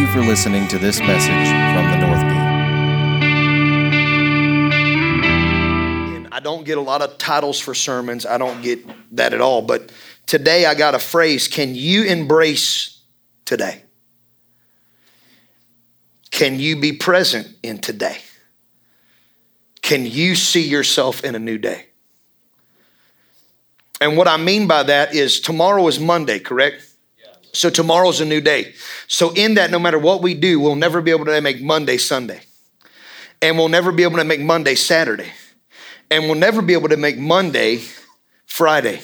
you for listening to this message from the North Gate. And I don't get a lot of titles for sermons. I don't get that at all. But today I got a phrase Can you embrace today? Can you be present in today? Can you see yourself in a new day? And what I mean by that is tomorrow is Monday, correct? So tomorrow's a new day. So in that, no matter what we do, we'll never be able to make Monday Sunday. And we'll never be able to make Monday Saturday. And we'll never be able to make Monday Friday.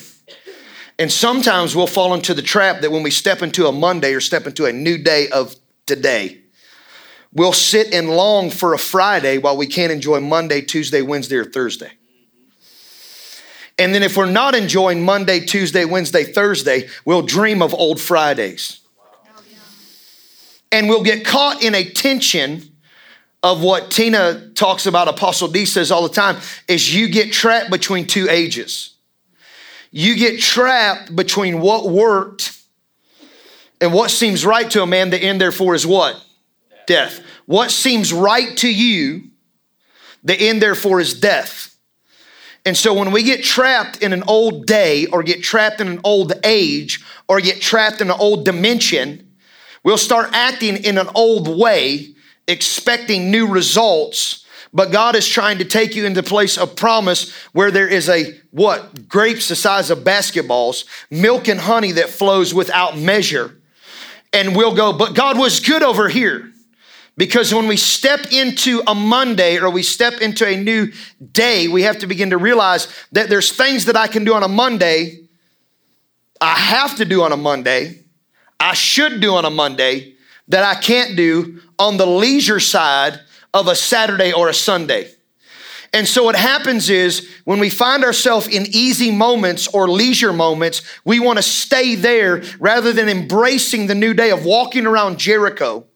And sometimes we'll fall into the trap that when we step into a Monday or step into a new day of today, we'll sit and long for a Friday while we can't enjoy Monday, Tuesday, Wednesday, or Thursday. And then if we're not enjoying Monday, Tuesday, Wednesday, Thursday, we'll dream of old Fridays. And we'll get caught in a tension of what Tina talks about, Apostle D says all the time, is you get trapped between two ages. You get trapped between what worked and what seems right to a man, the end therefore is what? Death. What seems right to you, the end therefore is death. And so when we get trapped in an old day or get trapped in an old age or get trapped in an old dimension, we'll start acting in an old way, expecting new results. But God is trying to take you into place of promise where there is a what? Grapes the size of basketballs, milk and honey that flows without measure. And we'll go, but God was good over here. Because when we step into a Monday or we step into a new day, we have to begin to realize that there's things that I can do on a Monday, I have to do on a Monday, I should do on a Monday, that I can't do on the leisure side of a Saturday or a Sunday. And so what happens is when we find ourselves in easy moments or leisure moments, we want to stay there rather than embracing the new day of walking around Jericho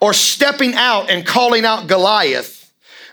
or stepping out and calling out Goliath.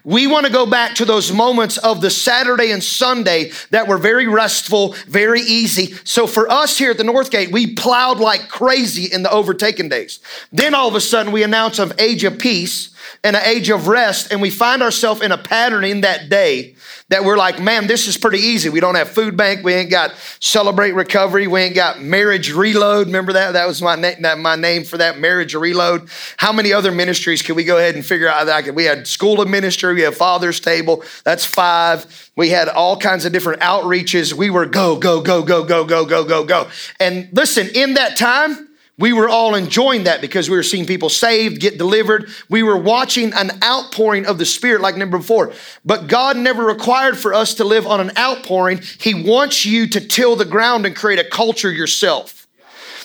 We want to go back to those moments of the Saturday and Sunday that were very restful, very easy. So for us here at the North Gate, we plowed like crazy in the overtaken days. Then all of a sudden we announce of age of peace and an age of rest, and we find ourselves in a pattern in that day that we're like, man, this is pretty easy. We don't have food bank. We ain't got celebrate recovery. We ain't got marriage reload. Remember that? That was my, na- my name for that marriage reload. How many other ministries can we go ahead and figure out that? We had school of ministry. We had father's table. That's five. We had all kinds of different outreaches. We were go, go, go, go, go, go, go, go, go. And listen, in that time, we were all enjoying that because we were seeing people saved, get delivered. We were watching an outpouring of the Spirit like never before. But God never required for us to live on an outpouring. He wants you to till the ground and create a culture yourself.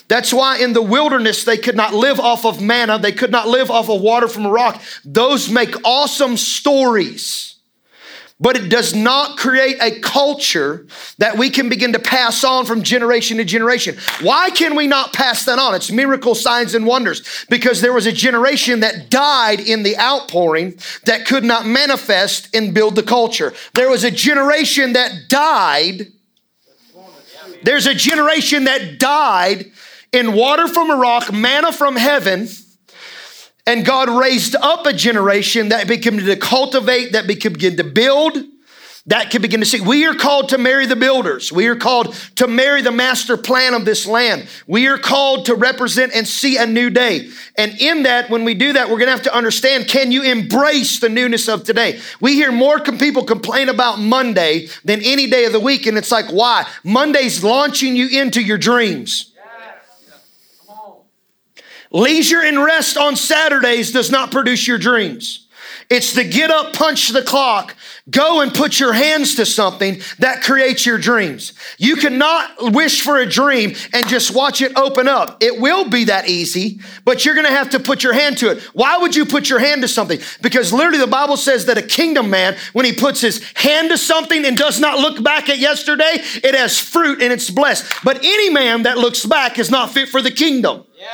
That's why in the wilderness they could not live off of manna, they could not live off of water from a rock. Those make awesome stories but it does not create a culture that we can begin to pass on from generation to generation. Why can we not pass that on? It's miracle signs and wonders because there was a generation that died in the outpouring that could not manifest and build the culture. There was a generation that died. There's a generation that died in water from a rock, manna from heaven and God raised up a generation that began to cultivate, that begin to build, that can begin to see. We are called to marry the builders. We are called to marry the master plan of this land. We are called to represent and see a new day. And in that, when we do that, we're going to have to understand can you embrace the newness of today? We hear more people complain about Monday than any day of the week. And it's like, why? Monday's launching you into your dreams. Leisure and rest on Saturdays does not produce your dreams. It's the get up, punch the clock, go and put your hands to something that creates your dreams. You cannot wish for a dream and just watch it open up. It will be that easy, but you're gonna have to put your hand to it. Why would you put your hand to something? Because literally the Bible says that a kingdom man, when he puts his hand to something and does not look back at yesterday, it has fruit and it's blessed. But any man that looks back is not fit for the kingdom. Yeah.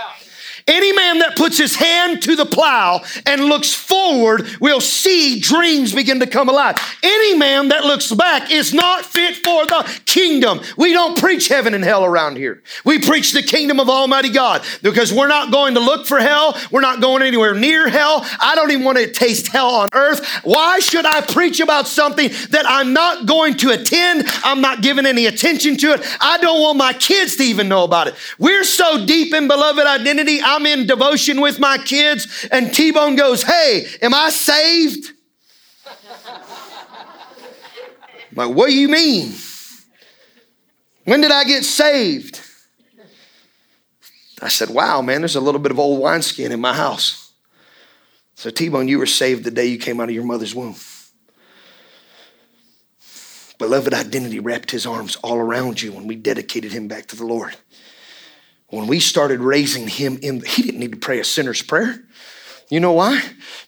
Any man that puts his hand to the plow and looks forward will see dreams begin to come alive. Any man that looks back is not fit for the kingdom. We don't preach heaven and hell around here. We preach the kingdom of Almighty God because we're not going to look for hell. We're not going anywhere near hell. I don't even want to taste hell on earth. Why should I preach about something that I'm not going to attend? I'm not giving any attention to it. I don't want my kids to even know about it. We're so deep in beloved identity. I'm in devotion with my kids, and T Bone goes, Hey, am I saved? Like, what do you mean? When did I get saved? I said, Wow, man, there's a little bit of old wineskin in my house. So, T Bone, you were saved the day you came out of your mother's womb. Beloved identity wrapped his arms all around you when we dedicated him back to the Lord. When we started raising him in, he didn't need to pray a sinner's prayer. You know why?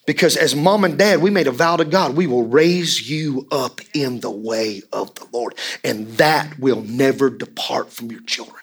Because as mom and dad, we made a vow to God, we will raise you up in the way of the Lord, and that will never depart from your children.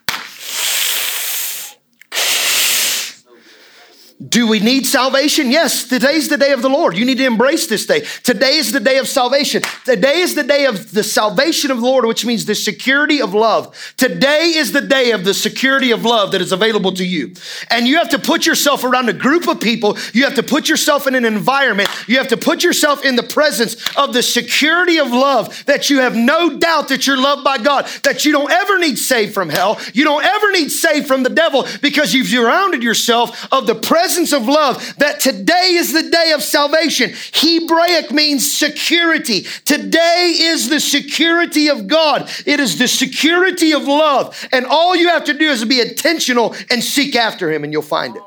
Do we need salvation? Yes, today's the day of the Lord. You need to embrace this day. Today is the day of salvation. Today is the day of the salvation of the Lord, which means the security of love. Today is the day of the security of love that is available to you. And you have to put yourself around a group of people. You have to put yourself in an environment. You have to put yourself in the presence of the security of love that you have no doubt that you're loved by God, that you don't ever need saved from hell. You don't ever need saved from the devil because you've surrounded yourself of the presence presence of love, that today is the day of salvation. Hebraic means security. Today is the security of God, it is the security of love. And all you have to do is be intentional and seek after Him, and you'll find it.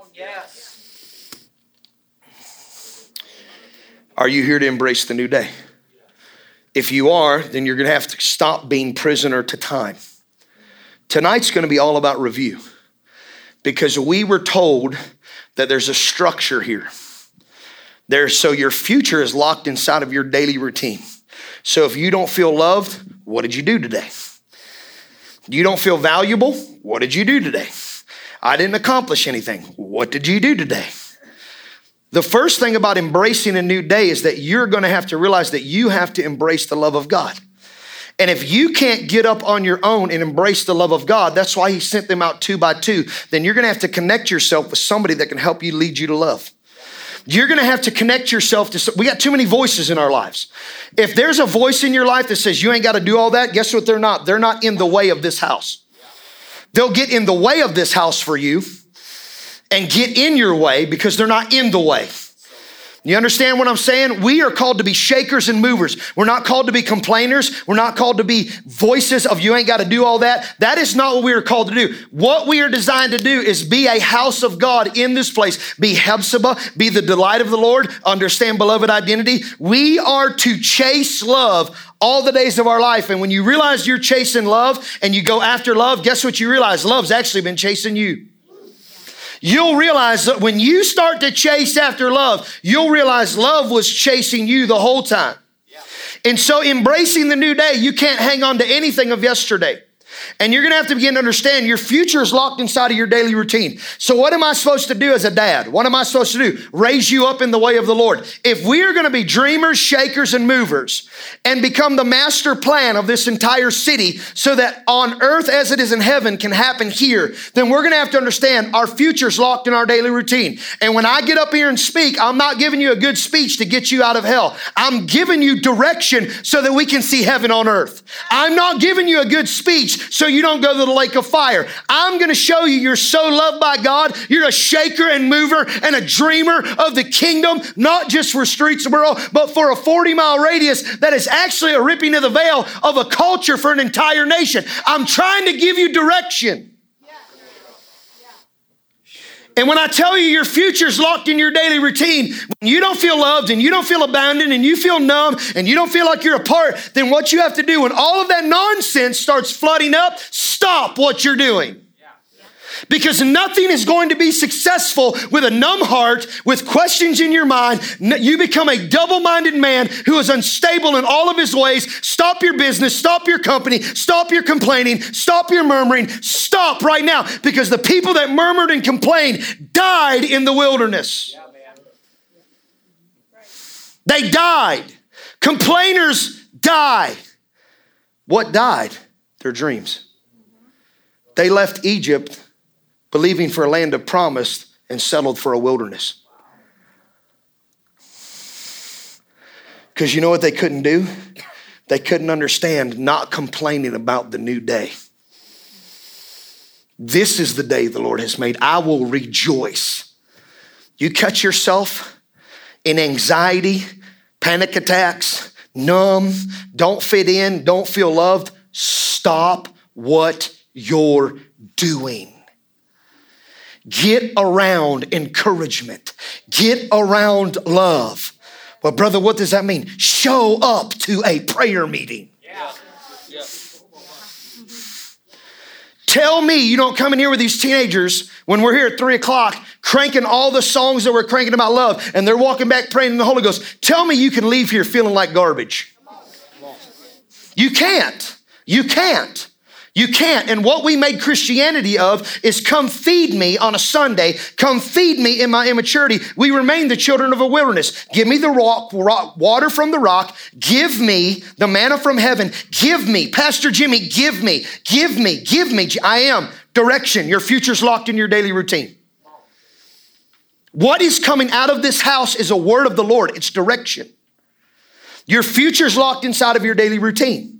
Are you here to embrace the new day? If you are, then you're going to have to stop being prisoner to time. Tonight's going to be all about review because we were told that there's a structure here. There, so your future is locked inside of your daily routine. So if you don't feel loved, what did you do today? You don't feel valuable? What did you do today? I didn't accomplish anything. What did you do today? The first thing about embracing a new day is that you're going to have to realize that you have to embrace the love of God. And if you can't get up on your own and embrace the love of God, that's why He sent them out two by two, then you're gonna have to connect yourself with somebody that can help you lead you to love. You're gonna have to connect yourself to, we got too many voices in our lives. If there's a voice in your life that says you ain't gotta do all that, guess what they're not? They're not in the way of this house. They'll get in the way of this house for you and get in your way because they're not in the way. You understand what I'm saying? We are called to be shakers and movers. We're not called to be complainers. We're not called to be voices of you ain't got to do all that. That is not what we are called to do. What we are designed to do is be a house of God in this place. Be Hephzibah, be the delight of the Lord, understand beloved identity. We are to chase love all the days of our life. And when you realize you're chasing love and you go after love, guess what you realize? Love's actually been chasing you you'll realize that when you start to chase after love, you'll realize love was chasing you the whole time. And so, embracing the new day, you can't hang on to anything of yesterday. And you're gonna have to begin to understand your future is locked inside of your daily routine. So, what am I supposed to do as a dad? What am I supposed to do? Raise you up in the way of the Lord. If we are gonna be dreamers, shakers, and movers and become the master plan of this entire city so that on earth as it is in heaven can happen here, then we're gonna have to understand our future's locked in our daily routine. And when I get up here and speak, I'm not giving you a good speech to get you out of hell. I'm giving you direction so that we can see heaven on earth. I'm not giving you a good speech so you don't go to the lake of fire. I'm going to show you you're so loved by God. You're a shaker and mover and a dreamer of the kingdom, not just for Streetsboro, but for a 40 mile radius that is actually a ripping of the veil of a culture for an entire nation. I'm trying to give you direction. And when I tell you your future's locked in your daily routine, when you don't feel loved and you don't feel abandoned and you feel numb and you don't feel like you're a part, then what you have to do when all of that nonsense starts flooding up, stop what you're doing. Because nothing is going to be successful with a numb heart, with questions in your mind. You become a double minded man who is unstable in all of his ways. Stop your business, stop your company, stop your complaining, stop your murmuring. Stop right now because the people that murmured and complained died in the wilderness. They died. Complainers die. What died? Their dreams. They left Egypt believing for a land of promise and settled for a wilderness. Because you know what they couldn't do? They couldn't understand not complaining about the new day. This is the day the Lord has made. I will rejoice. You catch yourself in anxiety, panic attacks, numb, don't fit in, don't feel loved. Stop what you're doing. Get around encouragement. Get around love. Well, brother, what does that mean? Show up to a prayer meeting. Tell me you don't come in here with these teenagers when we're here at three o'clock cranking all the songs that we're cranking about love and they're walking back praying in the Holy Ghost. Tell me you can leave here feeling like garbage. You can't. You can't. You can't. And what we made Christianity of is come feed me on a Sunday. Come feed me in my immaturity. We remain the children of a wilderness. Give me the rock, rock, water from the rock. Give me the manna from heaven. Give me, Pastor Jimmy, give me, give me, give me. I am direction. Your future's locked in your daily routine. What is coming out of this house is a word of the Lord. It's direction. Your future's locked inside of your daily routine.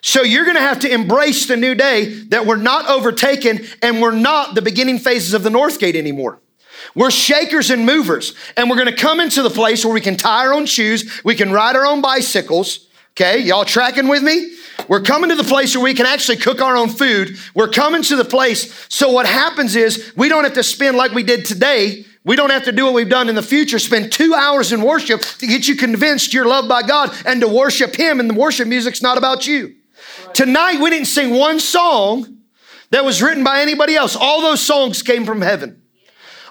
So you're going to have to embrace the new day that we're not overtaken and we're not the beginning phases of the North Gate anymore. We're shakers and movers, and we're going to come into the place where we can tie our own shoes, we can ride our own bicycles. Okay, y'all tracking with me? We're coming to the place where we can actually cook our own food. We're coming to the place. So, what happens is we don't have to spend like we did today. We don't have to do what we've done in the future, spend two hours in worship to get you convinced you're loved by God and to worship Him, and the worship music's not about you. Tonight, we didn't sing one song that was written by anybody else. All those songs came from heaven.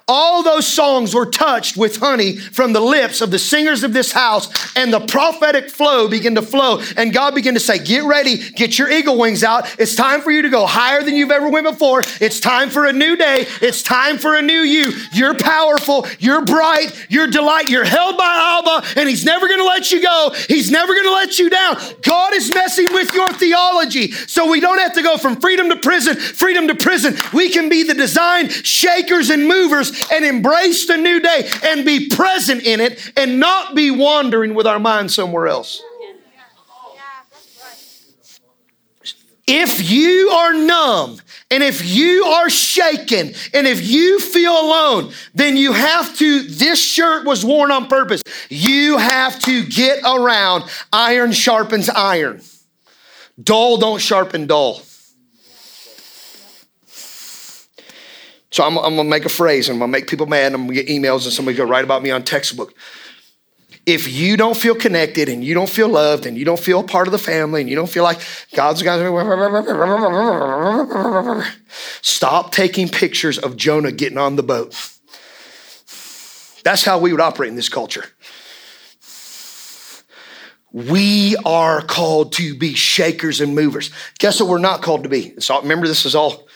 All those songs were touched with honey from the lips of the singers of this house, and the prophetic flow began to flow. And God began to say, Get ready, get your eagle wings out. It's time for you to go higher than you've ever went before. It's time for a new day. It's time for a new you. You're powerful, you're bright, you're delight, you're held by Abba, and He's never gonna let you go. He's never gonna let you down. God is messing with your theology. So we don't have to go from freedom to prison, freedom to prison. We can be the design shakers and movers and embrace the new day and be present in it and not be wandering with our mind somewhere else. If you are numb and if you are shaken and if you feel alone, then you have to, this shirt was worn on purpose. You have to get around. Iron sharpens iron. Dull don't sharpen dull. So I'm, I'm, gonna make a phrase and I'm gonna make people mad and I'm gonna get emails and somebody's gonna write about me on Facebook. If you don't feel connected and you don't feel loved and you don't feel part of the family and you don't feel like God's got stop taking pictures of Jonah getting on the boat. That's how we would operate in this culture. We are called to be shakers and movers. Guess what we're not called to be? So remember, this is all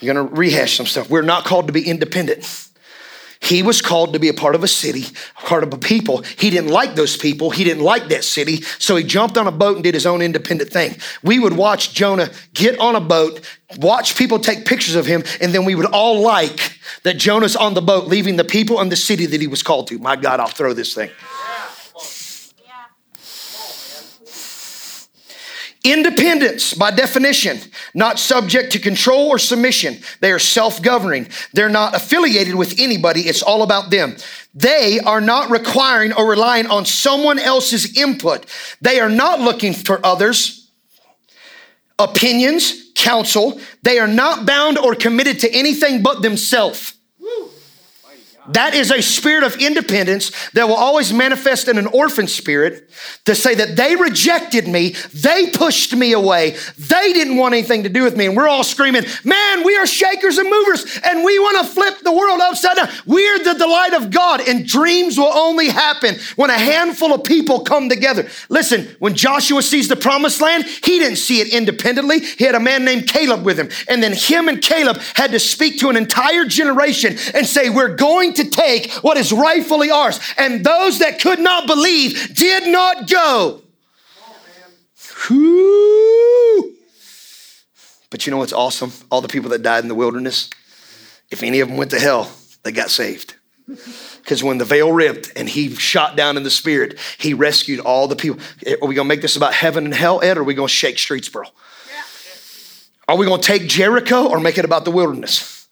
I'm going to rehash some stuff. We're not called to be independent. He was called to be a part of a city, a part of a people. He didn't like those people. He didn't like that city. So he jumped on a boat and did his own independent thing. We would watch Jonah get on a boat, watch people take pictures of him, and then we would all like that Jonah's on the boat, leaving the people and the city that he was called to. My God, I'll throw this thing. Independence, by definition, not subject to control or submission. They are self governing. They're not affiliated with anybody. It's all about them. They are not requiring or relying on someone else's input. They are not looking for others' opinions, counsel. They are not bound or committed to anything but themselves. That is a spirit of independence that will always manifest in an orphan spirit to say that they rejected me, they pushed me away, they didn't want anything to do with me. And we're all screaming, Man, we are shakers and movers, and we want to flip the world upside down. We're the delight of God, and dreams will only happen when a handful of people come together. Listen, when Joshua sees the promised land, he didn't see it independently. He had a man named Caleb with him. And then him and Caleb had to speak to an entire generation and say, We're going to take what is rightfully ours. And those that could not believe did not go. But you know what's awesome? All the people that died in the wilderness, if any of them went to hell, they got saved. Because when the veil ripped and he shot down in the spirit, he rescued all the people. Eh, are we gonna make this about heaven and hell, Ed, or are we gonna shake Streetsboro? Yeah. Are we gonna take Jericho or make it about the wilderness?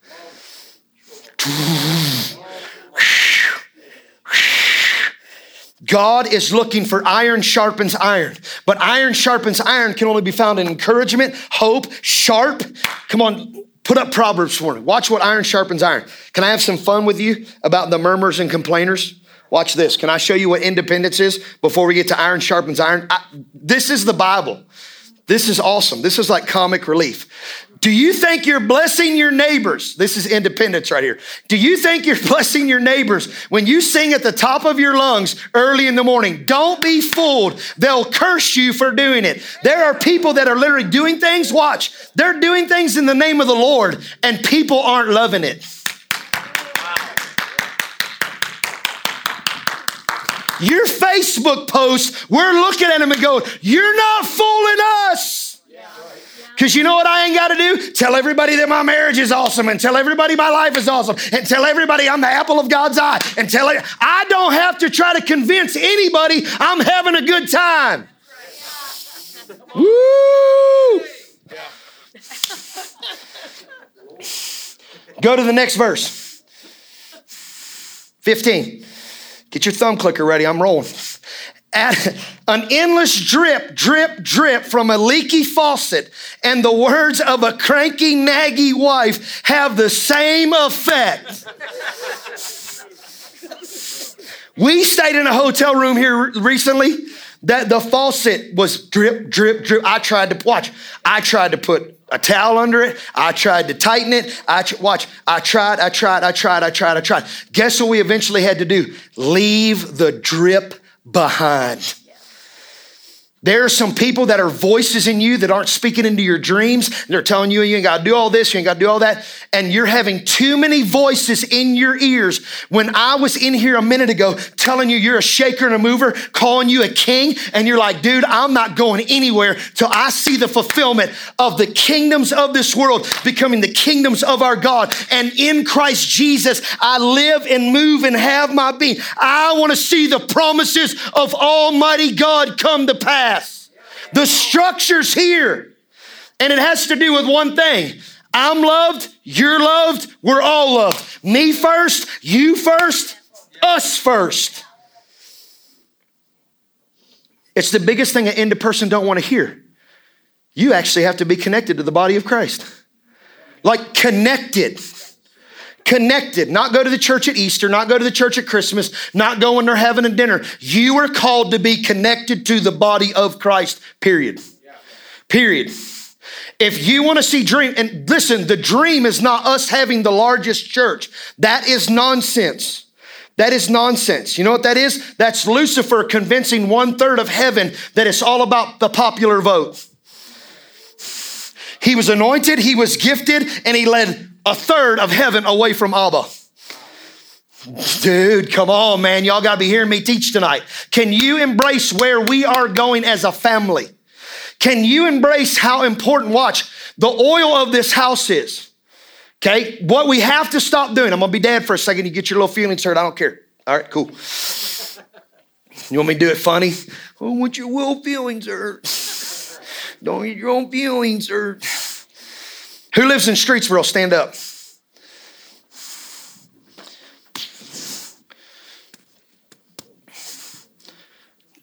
God is looking for iron sharpens iron, but iron sharpens iron can only be found in encouragement, hope, sharp. Come on, put up Proverbs for me. Watch what iron sharpens iron. Can I have some fun with you about the murmurs and complainers? Watch this. Can I show you what independence is before we get to iron sharpens iron? I, this is the Bible. This is awesome. This is like comic relief. Do you think you're blessing your neighbors? This is independence right here. Do you think you're blessing your neighbors when you sing at the top of your lungs early in the morning? Don't be fooled. They'll curse you for doing it. There are people that are literally doing things. Watch, they're doing things in the name of the Lord, and people aren't loving it. Your Facebook posts, we're looking at them and going, You're not fooling us. Because you know what I ain't got to do? Tell everybody that my marriage is awesome and tell everybody my life is awesome and tell everybody I'm the apple of God's eye and tell it. I don't have to try to convince anybody I'm having a good time. Woo! Go to the next verse. 15. Get your thumb clicker ready. I'm rolling an endless drip, drip, drip from a leaky faucet and the words of a cranky, naggy wife have the same effect. we stayed in a hotel room here recently that the faucet was drip, drip, drip. I tried to watch. I tried to put a towel under it. I tried to tighten it. I watch. I tried. I tried. I tried. I tried. I tried. Guess what we eventually had to do? Leave the drip behind. There are some people that are voices in you that aren't speaking into your dreams. They're telling you you ain't got to do all this, you ain't got to do all that. And you're having too many voices in your ears. When I was in here a minute ago telling you you're a shaker and a mover, calling you a king, and you're like, dude, I'm not going anywhere till I see the fulfillment of the kingdoms of this world becoming the kingdoms of our God. And in Christ Jesus, I live and move and have my being. I want to see the promises of Almighty God come to pass. The structure's here. And it has to do with one thing I'm loved, you're loved, we're all loved. Me first, you first, us first. It's the biggest thing an indie person don't want to hear. You actually have to be connected to the body of Christ. Like connected. Connected. Not go to the church at Easter, not go to the church at Christmas, not go when they're having a dinner. You are called to be connected to the body of Christ, period. Period. If you want to see dream, and listen, the dream is not us having the largest church. That is nonsense. That is nonsense. You know what that is? That's Lucifer convincing one third of heaven that it's all about the popular vote. He was anointed, he was gifted, and he led a third of heaven away from Abba. Dude, come on, man. Y'all got to be hearing me teach tonight. Can you embrace where we are going as a family? Can you embrace how important, watch, the oil of this house is? Okay, what we have to stop doing, I'm gonna be dad for a second. You get your little feelings hurt, I don't care. All right, cool. You want me to do it funny? Oh, want your will feelings hurt. Don't get your own feelings hurt. Who lives in Streetsboro? Stand up.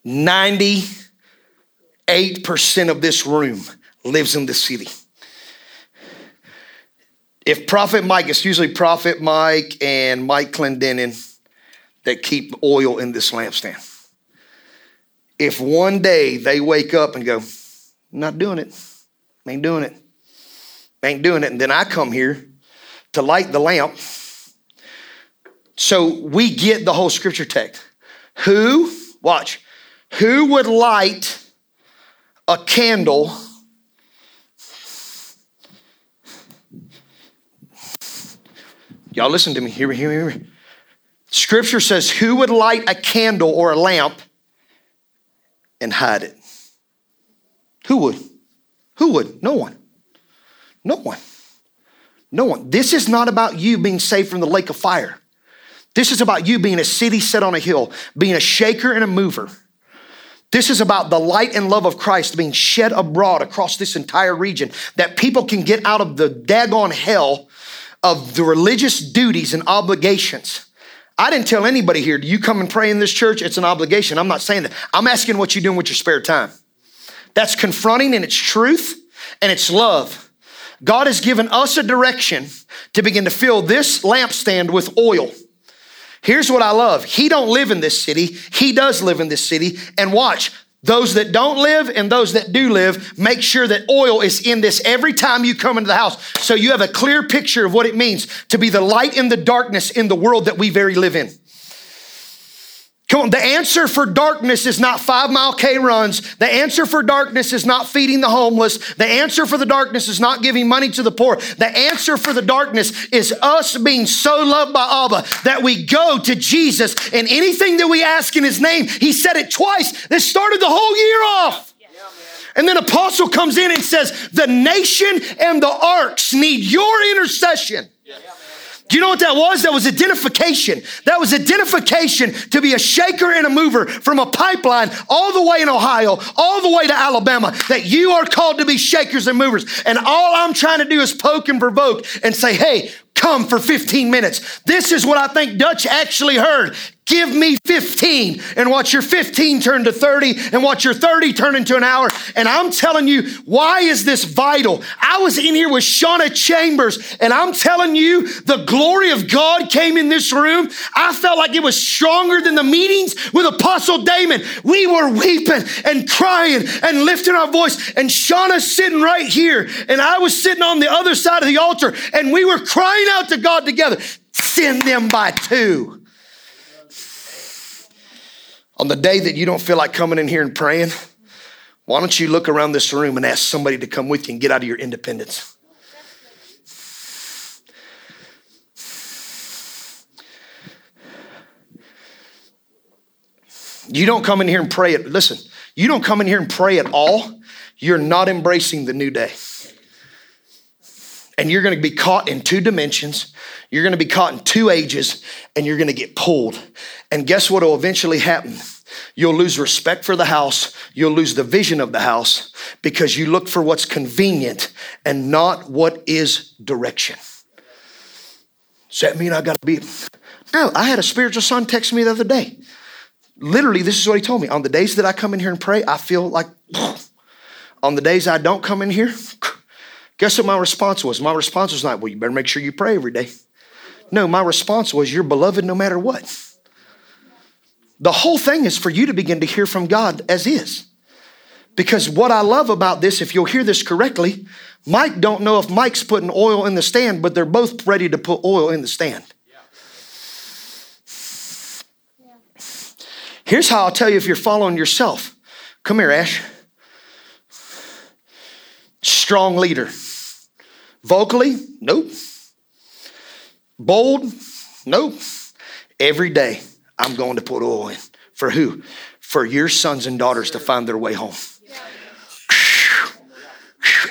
Ninety-eight percent of this room lives in the city. If Prophet Mike, it's usually Prophet Mike and Mike Clendenin that keep oil in this lampstand. If one day they wake up and go, not doing it, ain't doing it, ain't doing it, and then I come here to light the lamp. So we get the whole scripture text. Who, watch, who would light a candle? Y'all listen to me. Hear me, hear me, hear me. Scripture says, Who would light a candle or a lamp and hide it? Who would? Who would? No one. No one. No one. This is not about you being saved from the lake of fire. This is about you being a city set on a hill, being a shaker and a mover. This is about the light and love of Christ being shed abroad across this entire region, that people can get out of the daggone hell of the religious duties and obligations I didn't tell anybody here, do you come and pray in this church? It's an obligation. I'm not saying that. I'm asking what you're doing with your spare time. That's confronting and it's truth and it's love. God has given us a direction to begin to fill this lampstand with oil. Here's what I love. He don't live in this city. He does live in this city. And watch, those that don't live and those that do live, make sure that oil is in this every time you come into the house. So you have a clear picture of what it means to be the light in the darkness in the world that we very live in. Come on, the answer for darkness is not five mile K runs. The answer for darkness is not feeding the homeless. The answer for the darkness is not giving money to the poor. The answer for the darkness is us being so loved by Abba that we go to Jesus and anything that we ask in his name, he said it twice. This started the whole year off. And then apostle comes in and says, the nation and the arks need your intercession. Do you know what that was? That was identification. That was identification to be a shaker and a mover from a pipeline all the way in Ohio, all the way to Alabama, that you are called to be shakers and movers. And all I'm trying to do is poke and provoke and say, hey, come for 15 minutes. This is what I think Dutch actually heard. Give me 15 and watch your 15 turn to 30 and watch your 30 turn into an hour. And I'm telling you, why is this vital? I was in here with Shauna Chambers and I'm telling you, the glory of God came in this room. I felt like it was stronger than the meetings with Apostle Damon. We were weeping and crying and lifting our voice. And Shauna's sitting right here and I was sitting on the other side of the altar and we were crying out to God together. Send them by two. On the day that you don't feel like coming in here and praying, why don't you look around this room and ask somebody to come with you and get out of your independence? You don't come in here and pray it. Listen, you don't come in here and pray at all. You're not embracing the new day. And you're going to be caught in two dimensions. You're going to be caught in two ages and you're going to get pulled. And guess what will eventually happen? You'll lose respect for the house. You'll lose the vision of the house because you look for what's convenient and not what is direction. Does that mean I got to be? No, I had a spiritual son text me the other day. Literally, this is what he told me. On the days that I come in here and pray, I feel like, on the days I don't come in here, guess what my response was? My response was not, well, you better make sure you pray every day. No, my response was, you're beloved no matter what. The whole thing is for you to begin to hear from God as is. Because what I love about this, if you'll hear this correctly, Mike don't know if Mike's putting oil in the stand, but they're both ready to put oil in the stand. Here's how I'll tell you if you're following yourself. Come here, Ash. Strong leader. Vocally, nope. Bold, nope. Every day, I'm going to put oil in. For who? For your sons and daughters to find their way home.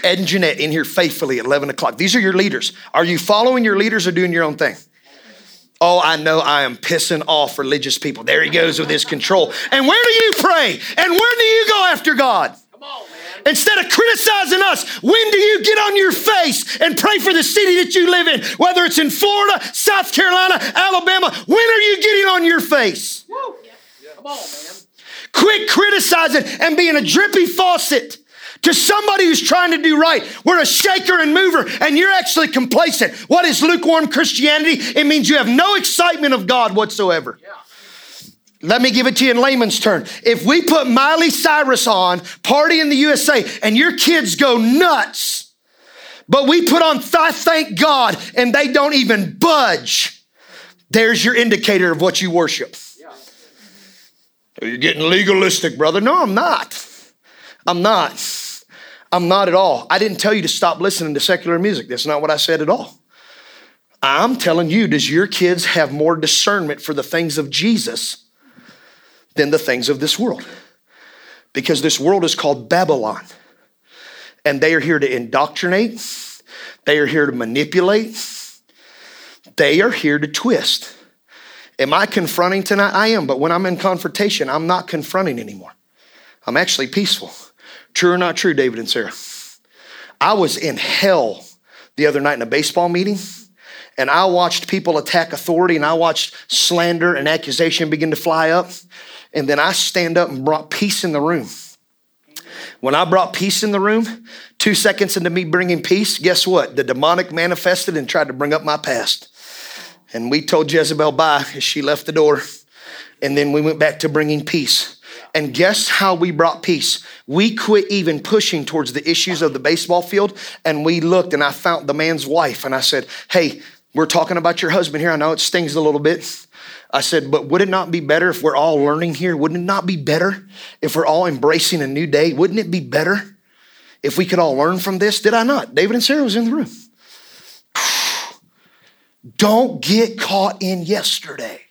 Ed and Jeanette in here faithfully at 11 o'clock. These are your leaders. Are you following your leaders or doing your own thing? Oh, I know I am pissing off religious people. There he goes with his control. And where do you pray? And where do you go after God? Instead of criticizing us, when do you get on your face and pray for the city that you live in? Whether it's in Florida, South Carolina, Alabama, when are you getting on your face? Come on, man. Quit criticizing and being a drippy faucet. to somebody who's trying to do right. We're a shaker and mover, and you're actually complacent. What is lukewarm Christianity? It means you have no excitement of God whatsoever. Yeah. Let me give it to you in layman's term. If we put Miley Cyrus on, party in the USA, and your kids go nuts, but we put on I thank God and they don't even budge, there's your indicator of what you worship. You're getting legalistic, brother. No, I'm not. I'm not. I'm not at all. I didn't tell you to stop listening to secular music. That's not what I said at all. I'm telling you, does your kids have more discernment for the things of Jesus than the things of this world? Because this world is called Babylon. And they are here to indoctrinate, they are here to manipulate, they are here to twist. Am I confronting tonight? I am, but when I'm in confrontation, I'm not confronting anymore. I'm actually peaceful. True or not true, David and Sarah? I was in hell the other night in a baseball meeting and I watched people attack authority and I watched slander and accusation begin to fly up. And then I stand up and brought peace in the room. When I brought peace in the room, two seconds into me bringing peace, guess what? The demonic manifested and tried to bring up my past. And we told Jezebel bye as she left the door. And then we went back to bringing peace. And guess how we brought peace? We quit even pushing towards the issues of the baseball field and we looked and I found the man's wife and I said, Hey, we're talking about your husband here. I know it stings a little bit. I said, but would it not be better if we're all learning here? Wouldn't it not be better if we're all embracing a new day? Wouldn't it be better if we could all learn from this? Did I not? David and Sarah was in the room. Don't get caught in yesterday.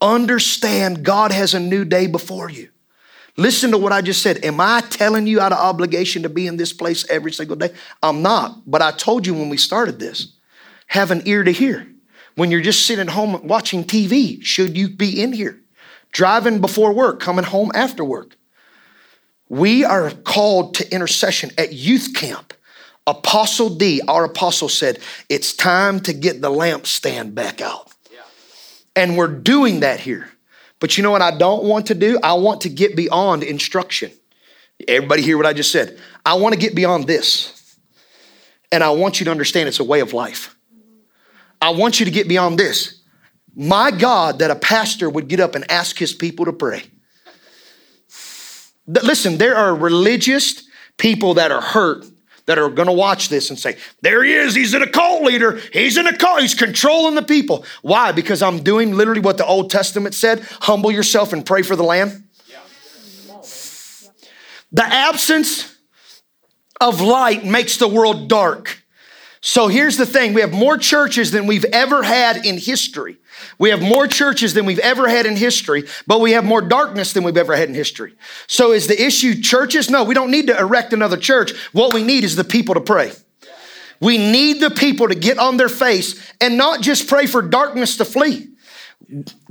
Understand God has a new day before you. Listen to what I just said. Am I telling you out of obligation to be in this place every single day? I'm not, but I told you when we started this have an ear to hear. When you're just sitting home watching TV, should you be in here? Driving before work, coming home after work. We are called to intercession at youth camp. Apostle D, our apostle, said, It's time to get the lampstand back out. And we're doing that here. But you know what I don't want to do? I want to get beyond instruction. Everybody hear what I just said? I want to get beyond this. And I want you to understand it's a way of life. I want you to get beyond this. My God, that a pastor would get up and ask his people to pray. Listen, there are religious people that are hurt that are going to watch this and say, There he is. He's an occult leader. He's an occult. He's controlling the people. Why? Because I'm doing literally what the Old Testament said humble yourself and pray for the land. The absence of light makes the world dark. So here's the thing we have more churches than we've ever had in history. We have more churches than we've ever had in history, but we have more darkness than we've ever had in history. So is the issue churches? No, we don't need to erect another church. What we need is the people to pray. We need the people to get on their face and not just pray for darkness to flee.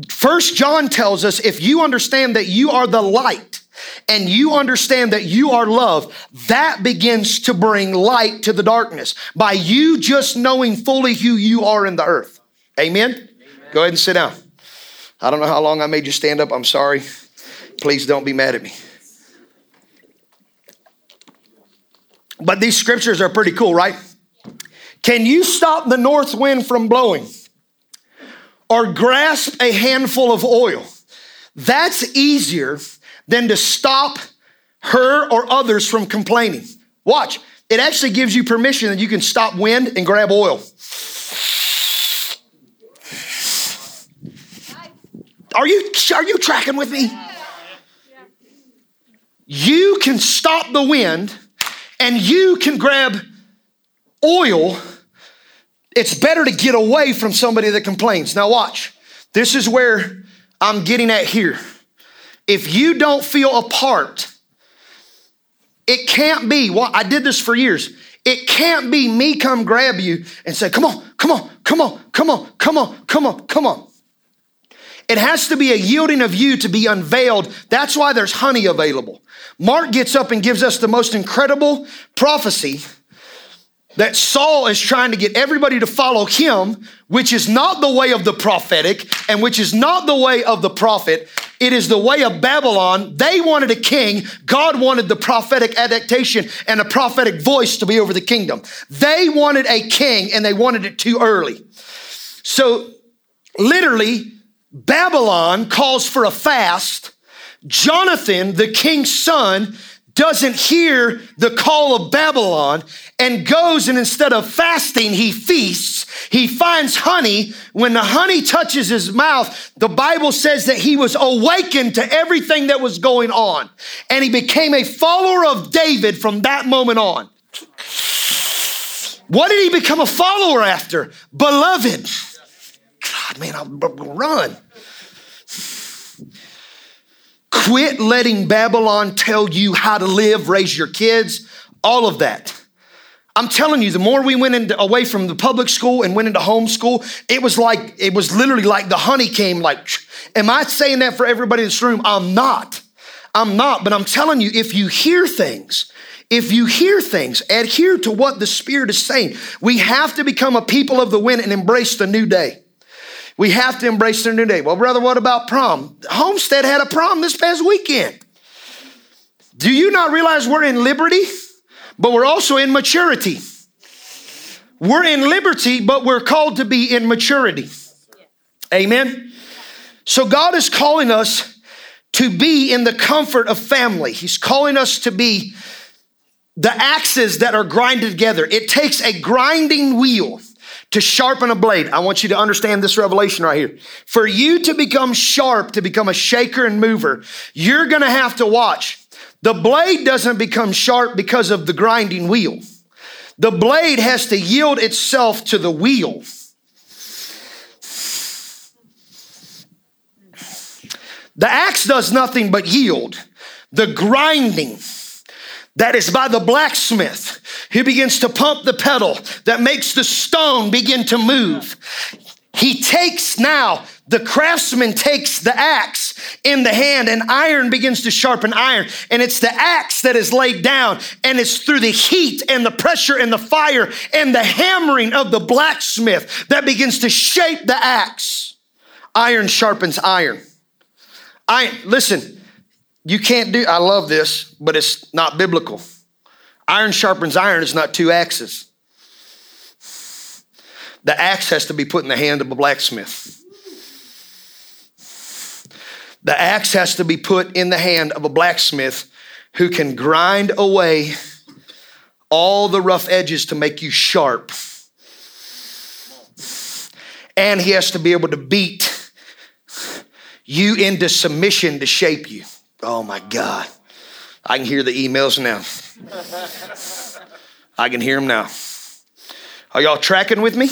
First John tells us if you understand that you are the light, and you understand that you are loved, that begins to bring light to the darkness by you just knowing fully who you are in the earth. Amen? Amen? Go ahead and sit down. I don't know how long I made you stand up. I'm sorry. Please don't be mad at me. But these scriptures are pretty cool, right? Can you stop the north wind from blowing or grasp a handful of oil? That's easier than to stop her or others from complaining. Watch, it actually gives you permission that you can stop wind and grab oil. Are you, are you tracking with me? You can stop the wind and you can grab oil. It's better to get away from somebody that complains. Now, watch. This is where I'm getting at here. If you don't feel a part, it can't be, well, I did this for years. It can't be me come grab you and say, come on, come on, come on, come on, come on, come on, come on. It has to be a yielding of you to be unveiled. That's why there's honey available. Mark gets up and gives us the most incredible prophecy that Saul is trying to get everybody to follow him, which is not the way of the prophetic and which is not the way of the prophet. It is the way of Babylon. They wanted a king. God wanted the prophetic adaptation and a prophetic voice to be over the kingdom. They wanted a king and they wanted it too early. So, literally, Babylon calls for a fast. Jonathan, the king's son, doesn't hear the call of Babylon and goes and instead of fasting, he feasts. He finds honey. When the honey touches his mouth, the Bible says that he was awakened to everything that was going on. And he became a follower of David from that moment on. What did he become a follower after? Beloved. God, man, I'll run. Quit letting Babylon tell you how to live, raise your kids, all of that. I'm telling you, the more we went into, away from the public school and went into homeschool, it was like, it was literally like the honey came like, am I saying that for everybody in this room? I'm not. I'm not, but I'm telling you, if you hear things, if you hear things, adhere to what the Spirit is saying. We have to become a people of the wind and embrace the new day. We have to embrace the new day. Well, brother, what about prom? Homestead had a prom this past weekend. Do you not realize we're in liberty, but we're also in maturity? We're in liberty, but we're called to be in maturity. Amen. So God is calling us to be in the comfort of family. He's calling us to be the axes that are grinded together. It takes a grinding wheel to sharpen a blade. I want you to understand this revelation right here. For you to become sharp, to become a shaker and mover, you're going to have to watch. The blade doesn't become sharp because of the grinding wheel. The blade has to yield itself to the wheel. The axe does nothing but yield. The grinding that is by the blacksmith he begins to pump the pedal that makes the stone begin to move. He takes now, the craftsman takes the axe in the hand and iron begins to sharpen iron. And it's the axe that is laid down and it's through the heat and the pressure and the fire and the hammering of the blacksmith that begins to shape the axe. Iron sharpens iron. I listen, you can't do I love this, but it's not biblical. Iron sharpens iron is not two axes. The axe has to be put in the hand of a blacksmith. The axe has to be put in the hand of a blacksmith who can grind away all the rough edges to make you sharp. And he has to be able to beat you into submission to shape you. Oh my God. I can hear the emails now. I can hear them now. Are y'all tracking with me?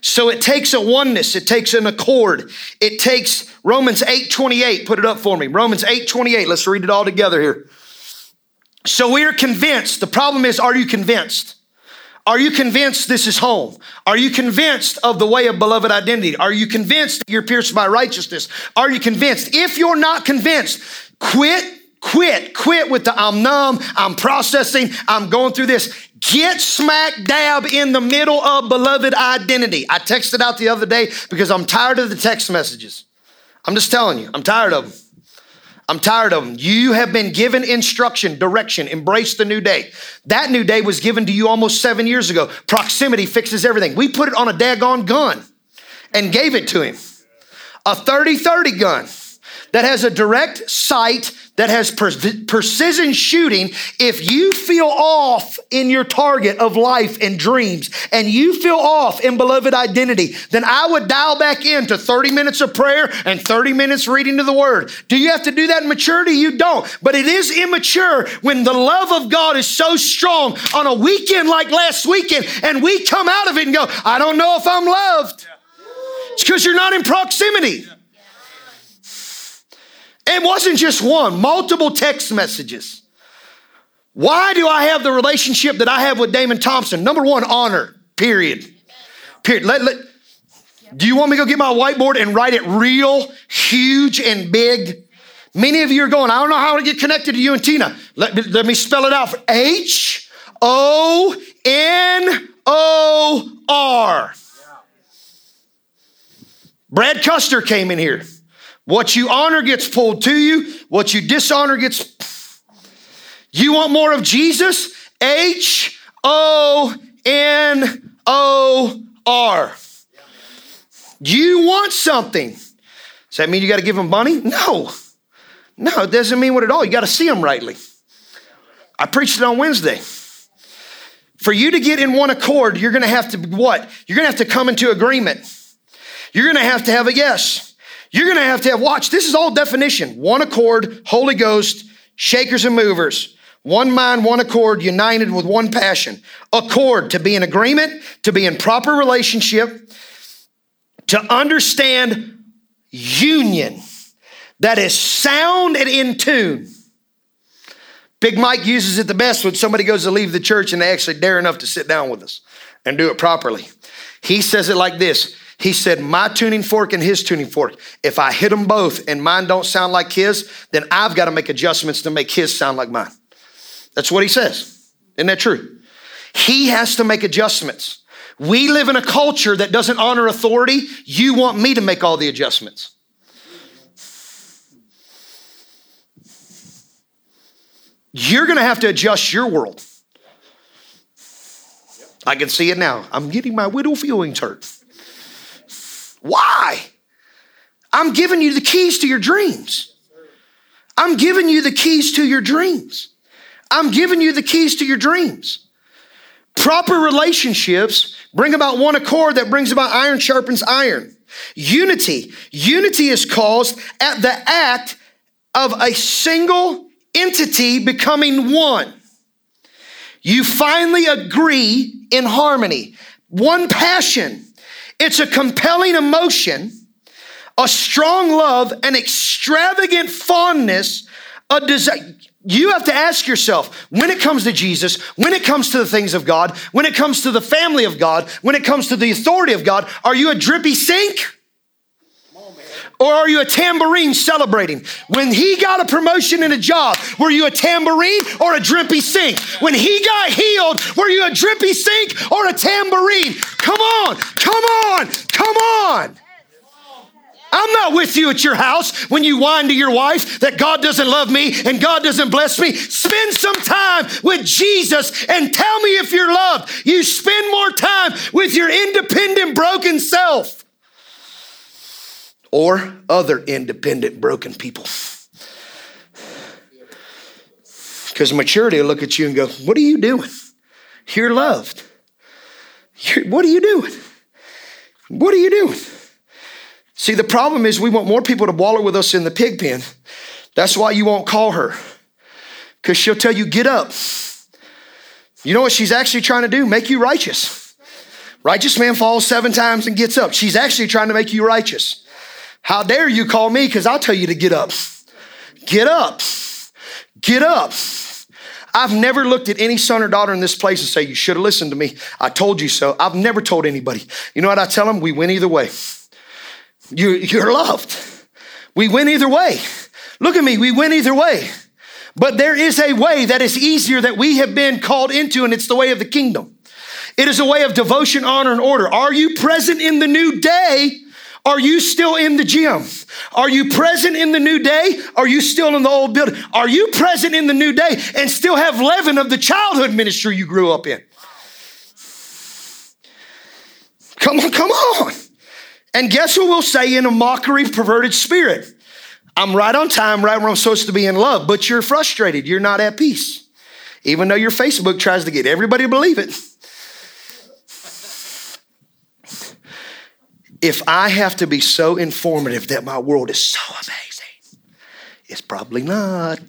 So it takes a oneness, it takes an accord. It takes Romans 8:28. Put it up for me. Romans 8:28. Let's read it all together here. So we are convinced. The problem is are you convinced? Are you convinced this is home? Are you convinced of the way of beloved identity? Are you convinced you're pierced by righteousness? Are you convinced? If you're not convinced, quit Quit, quit with the I'm numb, I'm processing, I'm going through this. Get smack dab in the middle of beloved identity. I texted out the other day because I'm tired of the text messages. I'm just telling you, I'm tired of them. I'm tired of them. You have been given instruction, direction, embrace the new day. That new day was given to you almost seven years ago. Proximity fixes everything. We put it on a daggone gun and gave it to him. A 30 30 gun that has a direct sight that has precision shooting, if you feel off in your target of life and dreams, and you feel off in beloved identity, then I would dial back into 30 minutes of prayer and 30 minutes reading of the word. Do you have to do that in maturity? You don't. But it is immature when the love of God is so strong on a weekend like last weekend, and we come out of it and go, I don't know if I'm loved. It's because you're not in proximity. It wasn't just one, multiple text messages. Why do I have the relationship that I have with Damon Thompson? Number one, honor, period. Period. Let, let, do you want me to go get my whiteboard and write it real, huge, and big? Many of you are going, I don't know how to get connected to you and Tina. Let, let me spell it out. H O N O R. Brad Custer came in here. What you honor gets pulled to you, what you dishonor gets. You want more of Jesus? H O N O R. You want something. Does that mean you got to give them money? No. No, it doesn't mean what at all. You got to see them rightly. I preached it on Wednesday. For you to get in one accord, you're going to have to what? You're going to have to come into agreement. You're going to have to have a yes. You're going to have to have, watch, this is all definition. One accord, Holy Ghost, shakers and movers. One mind, one accord, united with one passion. Accord, to be in agreement, to be in proper relationship, to understand union that is sound and in tune. Big Mike uses it the best when somebody goes to leave the church and they actually dare enough to sit down with us and do it properly. He says it like this He said, My tuning fork and his tuning fork, if I hit them both and mine don't sound like his, then I've got to make adjustments to make his sound like mine. That's what he says. Isn't that true? He has to make adjustments. We live in a culture that doesn't honor authority. You want me to make all the adjustments. You're going to have to adjust your world. I can see it now. I'm getting my widow feelings hurt. Why? I'm giving you the keys to your dreams. I'm giving you the keys to your dreams. I'm giving you the keys to your dreams. Proper relationships bring about one accord that brings about iron sharpens iron. Unity. Unity is caused at the act of a single entity becoming one. You finally agree in harmony. One passion. It's a compelling emotion, a strong love, an extravagant fondness, a desire. You have to ask yourself when it comes to Jesus, when it comes to the things of God, when it comes to the family of God, when it comes to the authority of God, are you a drippy sink? Or are you a tambourine celebrating? When he got a promotion in a job, were you a tambourine or a drippy sink? When he got healed, were you a drippy sink or a tambourine? Come on, come on, come on. I'm not with you at your house when you whine to your wife that God doesn't love me and God doesn't bless me. Spend some time with Jesus and tell me if you're loved. You spend more time with your independent, broken self or other independent, broken people. Because maturity will look at you and go, What are you doing? You're loved. You're, what are you doing? What are you doing? See, the problem is we want more people to wallow with us in the pig pen. That's why you won't call her, because she'll tell you, get up. You know what she's actually trying to do? Make you righteous. Righteous man falls seven times and gets up. She's actually trying to make you righteous. How dare you call me? Because I'll tell you to get up. Get up. Get up. I've never looked at any son or daughter in this place and say, You should have listened to me. I told you so. I've never told anybody. You know what I tell them? We win either way. You, you're loved. We win either way. Look at me, we win either way. But there is a way that is easier that we have been called into, and it's the way of the kingdom. It is a way of devotion, honor, and order. Are you present in the new day? Are you still in the gym? Are you present in the new day? Are you still in the old building? Are you present in the new day and still have leaven of the childhood ministry you grew up in? Come on, come on. And guess what we'll say in a mockery, perverted spirit? I'm right on time, right where I'm supposed to be in love, but you're frustrated. You're not at peace. Even though your Facebook tries to get everybody to believe it. If I have to be so informative that my world is so amazing, it's probably not.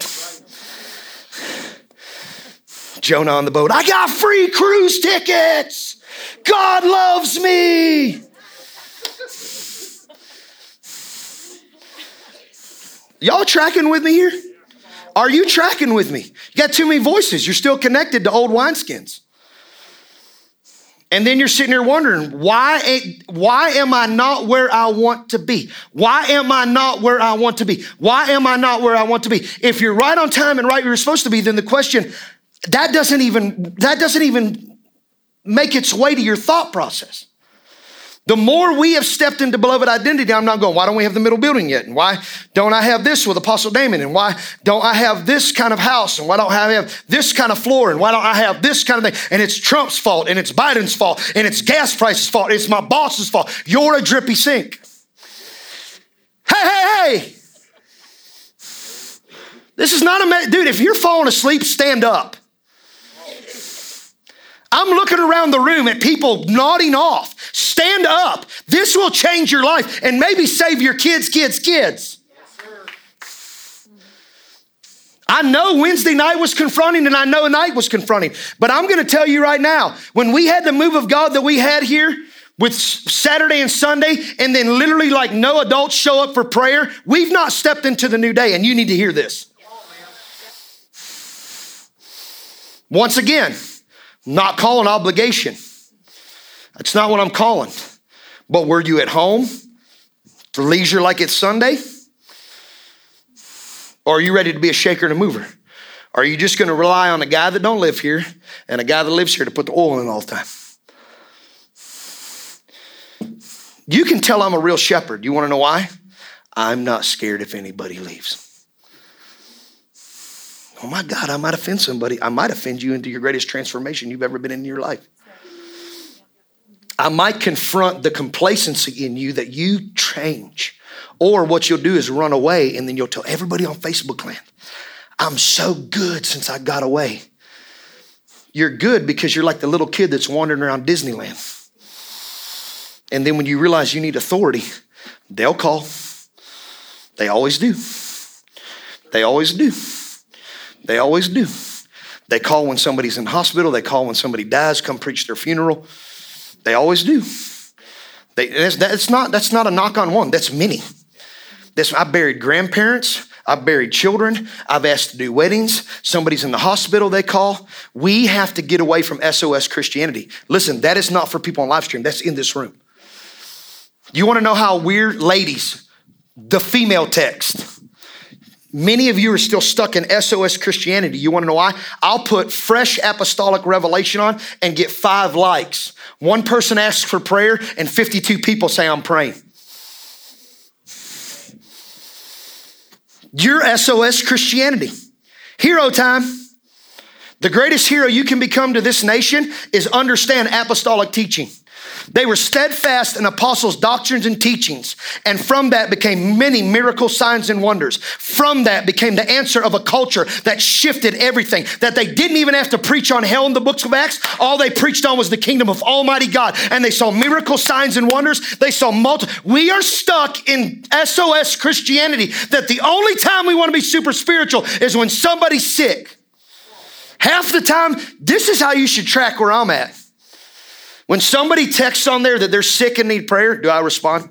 Jonah on the boat, I got free cruise tickets. God loves me. Y'all tracking with me here? Are you tracking with me? You got too many voices. You're still connected to old wineskins. And then you're sitting here wondering, why, why am I not where I want to be? Why am I not where I want to be? Why am I not where I want to be? If you're right on time and right where you're supposed to be, then the question, that doesn't even that doesn't even make its way to your thought process. The more we have stepped into beloved identity, I'm not going, why don't we have the middle building yet? And why don't I have this with Apostle Damon? And why don't I have this kind of house? And why don't I have this kind of floor? And why don't I have this kind of thing? And it's Trump's fault, and it's Biden's fault, and it's gas prices' fault, it's my boss's fault. You're a drippy sink. Hey, hey, hey. This is not a, dude, if you're falling asleep, stand up. I'm looking around the room at people nodding off. Stand up. This will change your life and maybe save your kids, kids, kids. I know Wednesday night was confronting and I know night was confronting, but I'm going to tell you right now when we had the move of God that we had here with Saturday and Sunday, and then literally like no adults show up for prayer, we've not stepped into the new day, and you need to hear this. Once again, not calling obligation. That's not what I'm calling. But were you at home for leisure like it's Sunday? Or are you ready to be a shaker and a mover? Are you just going to rely on a guy that don't live here and a guy that lives here to put the oil in all the time? You can tell I'm a real shepherd. You want to know why? I'm not scared if anybody leaves. Oh my God, I might offend somebody. I might offend you into your greatest transformation you've ever been in your life. I might confront the complacency in you that you change. Or what you'll do is run away and then you'll tell everybody on Facebook land, I'm so good since I got away. You're good because you're like the little kid that's wandering around Disneyland. And then when you realize you need authority, they'll call. They always do. They always do. They always do. They call when somebody's in hospital. They call when somebody dies, come preach their funeral. They always do. They, that's, that's, not, that's not a knock on one, that's many. This, I buried grandparents. I've buried children. I've asked to do weddings. Somebody's in the hospital, they call. We have to get away from SOS Christianity. Listen, that is not for people on live stream, that's in this room. You wanna know how weird, ladies, the female text. Many of you are still stuck in SOS Christianity. You wanna know why? I'll put fresh apostolic revelation on and get five likes. One person asks for prayer, and 52 people say, I'm praying. Your SOS Christianity. Hero time. The greatest hero you can become to this nation is understand apostolic teaching. They were steadfast in apostles' doctrines and teachings, and from that became many miracle signs and wonders. From that became the answer of a culture that shifted everything, that they didn't even have to preach on hell in the books of Acts. All they preached on was the kingdom of Almighty God, and they saw miracle signs and wonders. They saw multi. We are stuck in SOS Christianity that the only time we want to be super spiritual is when somebody's sick. Half the time, this is how you should track where I'm at. When somebody texts on there that they're sick and need prayer, do I respond?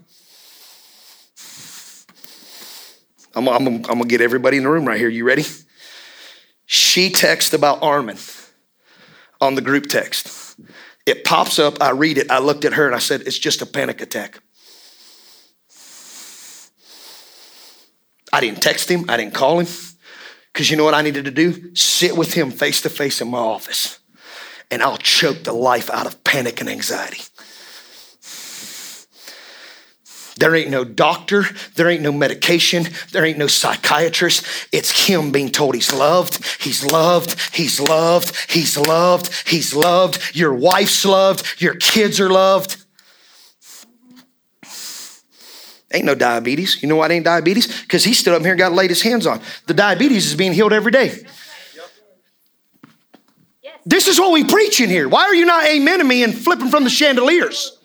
I'm, I'm, I'm gonna get everybody in the room right here. You ready? She texted about Armin on the group text. It pops up, I read it, I looked at her and I said, It's just a panic attack. I didn't text him, I didn't call him, because you know what I needed to do? Sit with him face to face in my office and I'll choke the life out of panic and anxiety. There ain't no doctor, there ain't no medication, there ain't no psychiatrist. It's him being told he's loved, he's loved, he's loved, he's loved, he's loved. Your wife's loved, your kids are loved. Ain't no diabetes. You know why it ain't diabetes? Because he stood up here and got laid his hands on. The diabetes is being healed every day. This is what we preach in here. Why are you not amen to me and flipping from the chandeliers?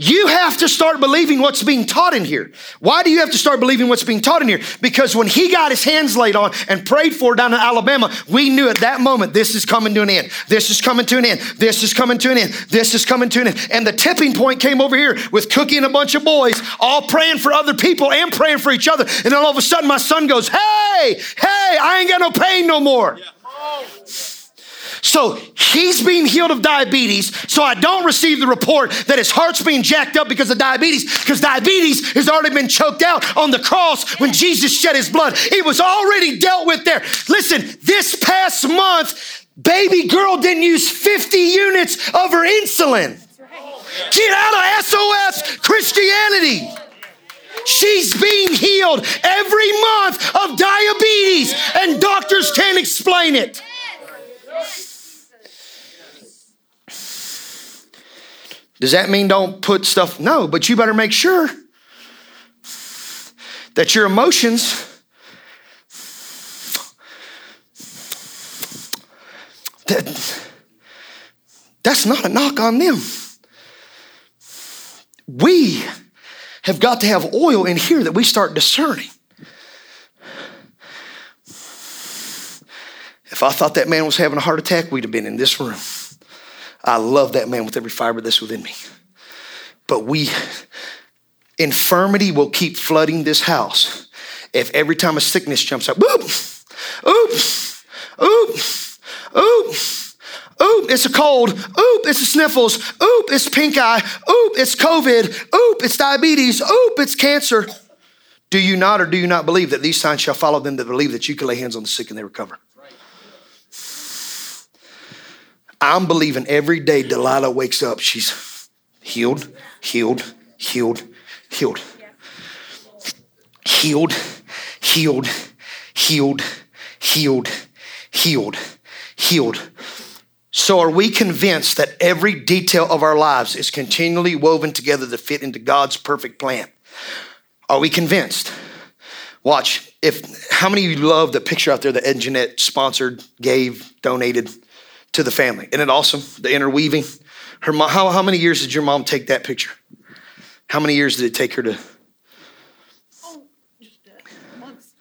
You have to start believing what's being taught in here. Why do you have to start believing what's being taught in here? Because when he got his hands laid on and prayed for down in Alabama, we knew at that moment this is coming to an end. This is coming to an end. This is coming to an end. This is coming to an end. And the tipping point came over here with Cookie and a bunch of boys all praying for other people and praying for each other. And then all of a sudden my son goes, Hey, hey, I ain't got no pain no more. Yeah. So he's being healed of diabetes. So I don't receive the report that his heart's being jacked up because of diabetes, because diabetes has already been choked out on the cross when Jesus shed his blood. It was already dealt with there. Listen, this past month, baby girl didn't use 50 units of her insulin. Get out of SOS Christianity. She's being healed every month of diabetes, and doctors can't explain it. Does that mean don't put stuff? No, but you better make sure that your emotions that that's not a knock on them. We have got to have oil in here that we start discerning. If I thought that man was having a heart attack, we'd have been in this room. I love that man with every fiber that's within me. But we, infirmity will keep flooding this house if every time a sickness jumps up, whoop, oops, oops, oops. Oop, it's a cold. Oop, it's a sniffles. Oop, it's pink eye. Oop, it's COVID. Oop, it's diabetes. Oop, it's cancer. Do you not or do you not believe that these signs shall follow them that believe that you can lay hands on the sick and they recover? I'm believing every day Delilah wakes up, she's healed, healed, healed, healed. Healed, healed, healed, healed, healed, healed. So, are we convinced that every detail of our lives is continually woven together to fit into God's perfect plan? Are we convinced? Watch, if how many of you love the picture out there that Ed sponsored, gave, donated? to the family. Isn't it awesome? The interweaving. Her mom, how, how many years did your mom take that picture? How many years did it take her to? Oh, just months.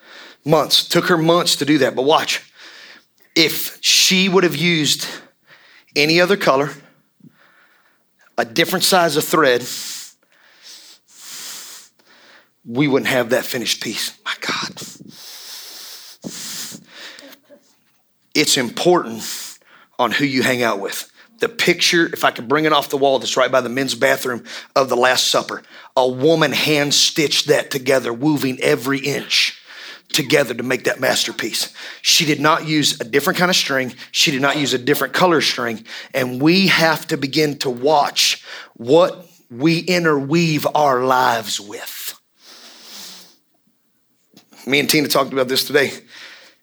Months. Took her months to do that. But watch. If she would have used any other color, a different size of thread, we wouldn't have that finished piece. My God. It's important on who you hang out with. The picture, if I could bring it off the wall that's right by the men's bathroom of the Last Supper, a woman hand stitched that together, weaving every inch together to make that masterpiece. She did not use a different kind of string, she did not use a different color string. And we have to begin to watch what we interweave our lives with. Me and Tina talked about this today.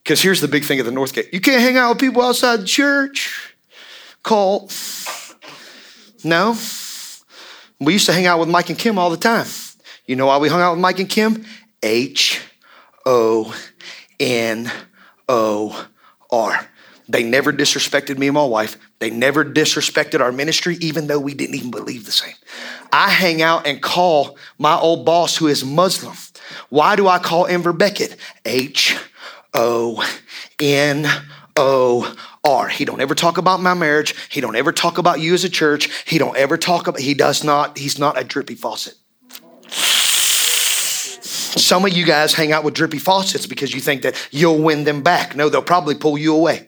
Because here's the big thing at the North Gate you can't hang out with people outside the church. Cult. No. We used to hang out with Mike and Kim all the time. You know why we hung out with Mike and Kim? H O N O R. They never disrespected me and my wife. They never disrespected our ministry, even though we didn't even believe the same. I hang out and call my old boss, who is Muslim. Why do I call Enver Beckett? H O N O R. He don't ever talk about my marriage. He don't ever talk about you as a church. He don't ever talk about, he does not, he's not a drippy faucet. Some of you guys hang out with drippy faucets because you think that you'll win them back. No, they'll probably pull you away.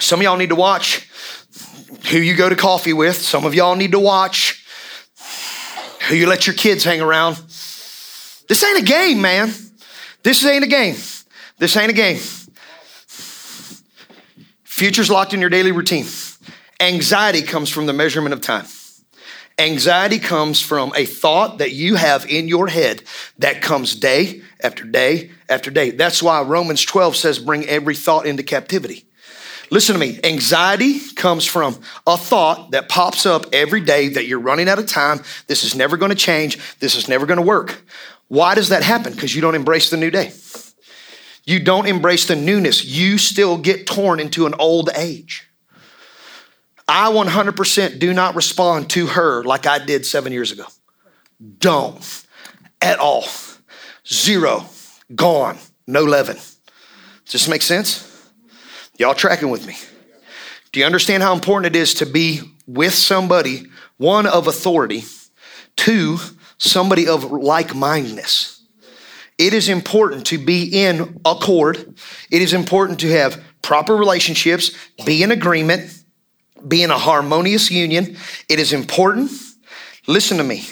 Some of y'all need to watch who you go to coffee with. Some of y'all need to watch who you let your kids hang around. This ain't a game, man. This ain't a game. This ain't a game. Future's locked in your daily routine. Anxiety comes from the measurement of time. Anxiety comes from a thought that you have in your head that comes day after day after day. That's why Romans 12 says, bring every thought into captivity. Listen to me. Anxiety comes from a thought that pops up every day that you're running out of time. This is never going to change. This is never going to work. Why does that happen? Because you don't embrace the new day. You don't embrace the newness. You still get torn into an old age. I 100% do not respond to her like I did seven years ago. Don't at all. Zero, gone, no leaven. Does this make sense? Y'all tracking with me? Do you understand how important it is to be with somebody, one of authority, two, somebody of like mindedness? it is important to be in accord. It is important to have proper relationships, be in agreement, be in a harmonious union. It is important, listen to me,